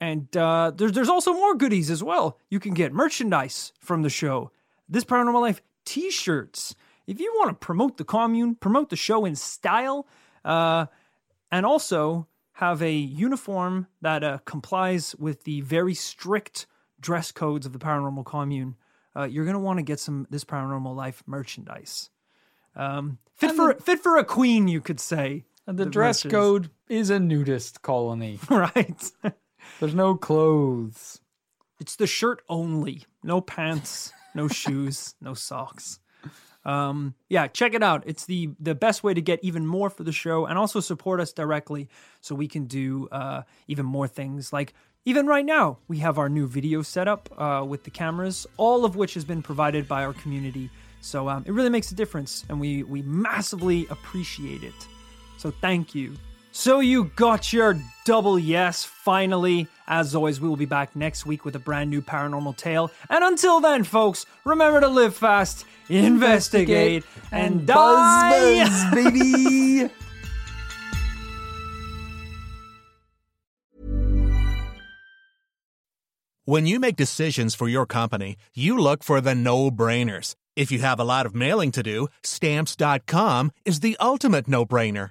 [SPEAKER 1] and uh, there's there's also more goodies as well. You can get merchandise from the show. This Paranormal Life T-shirts. If you want to promote the commune, promote the show in style, uh, and also have a uniform that uh, complies with the very strict dress codes of the paranormal commune, uh, you're gonna want to get some this paranormal life merchandise. Um, fit for fit for a queen, you could say.
[SPEAKER 2] And the, dress code is a nudist colony.
[SPEAKER 1] right?
[SPEAKER 2] There's no clothes.
[SPEAKER 1] It's the shirt only. No pants, no shoes, no socks. Um, yeah, check it out. It's the the best way to get even more for the show and also support us directly so we can do uh, even more things. Like even right now, we have our new video setup uh, with the cameras, all of which has been provided by our community. So um, it really makes a difference, and we we massively appreciate it. So thank you. So you got your double yes finally. As always, we will be back next week with a brand new paranormal tale. And until then, folks, remember to live fast, investigate, and, die.
[SPEAKER 2] baby.
[SPEAKER 5] When you make decisions for your company, you look for the no brainers. If you have a lot of mailing to do, stamps.com is the ultimate no brainer.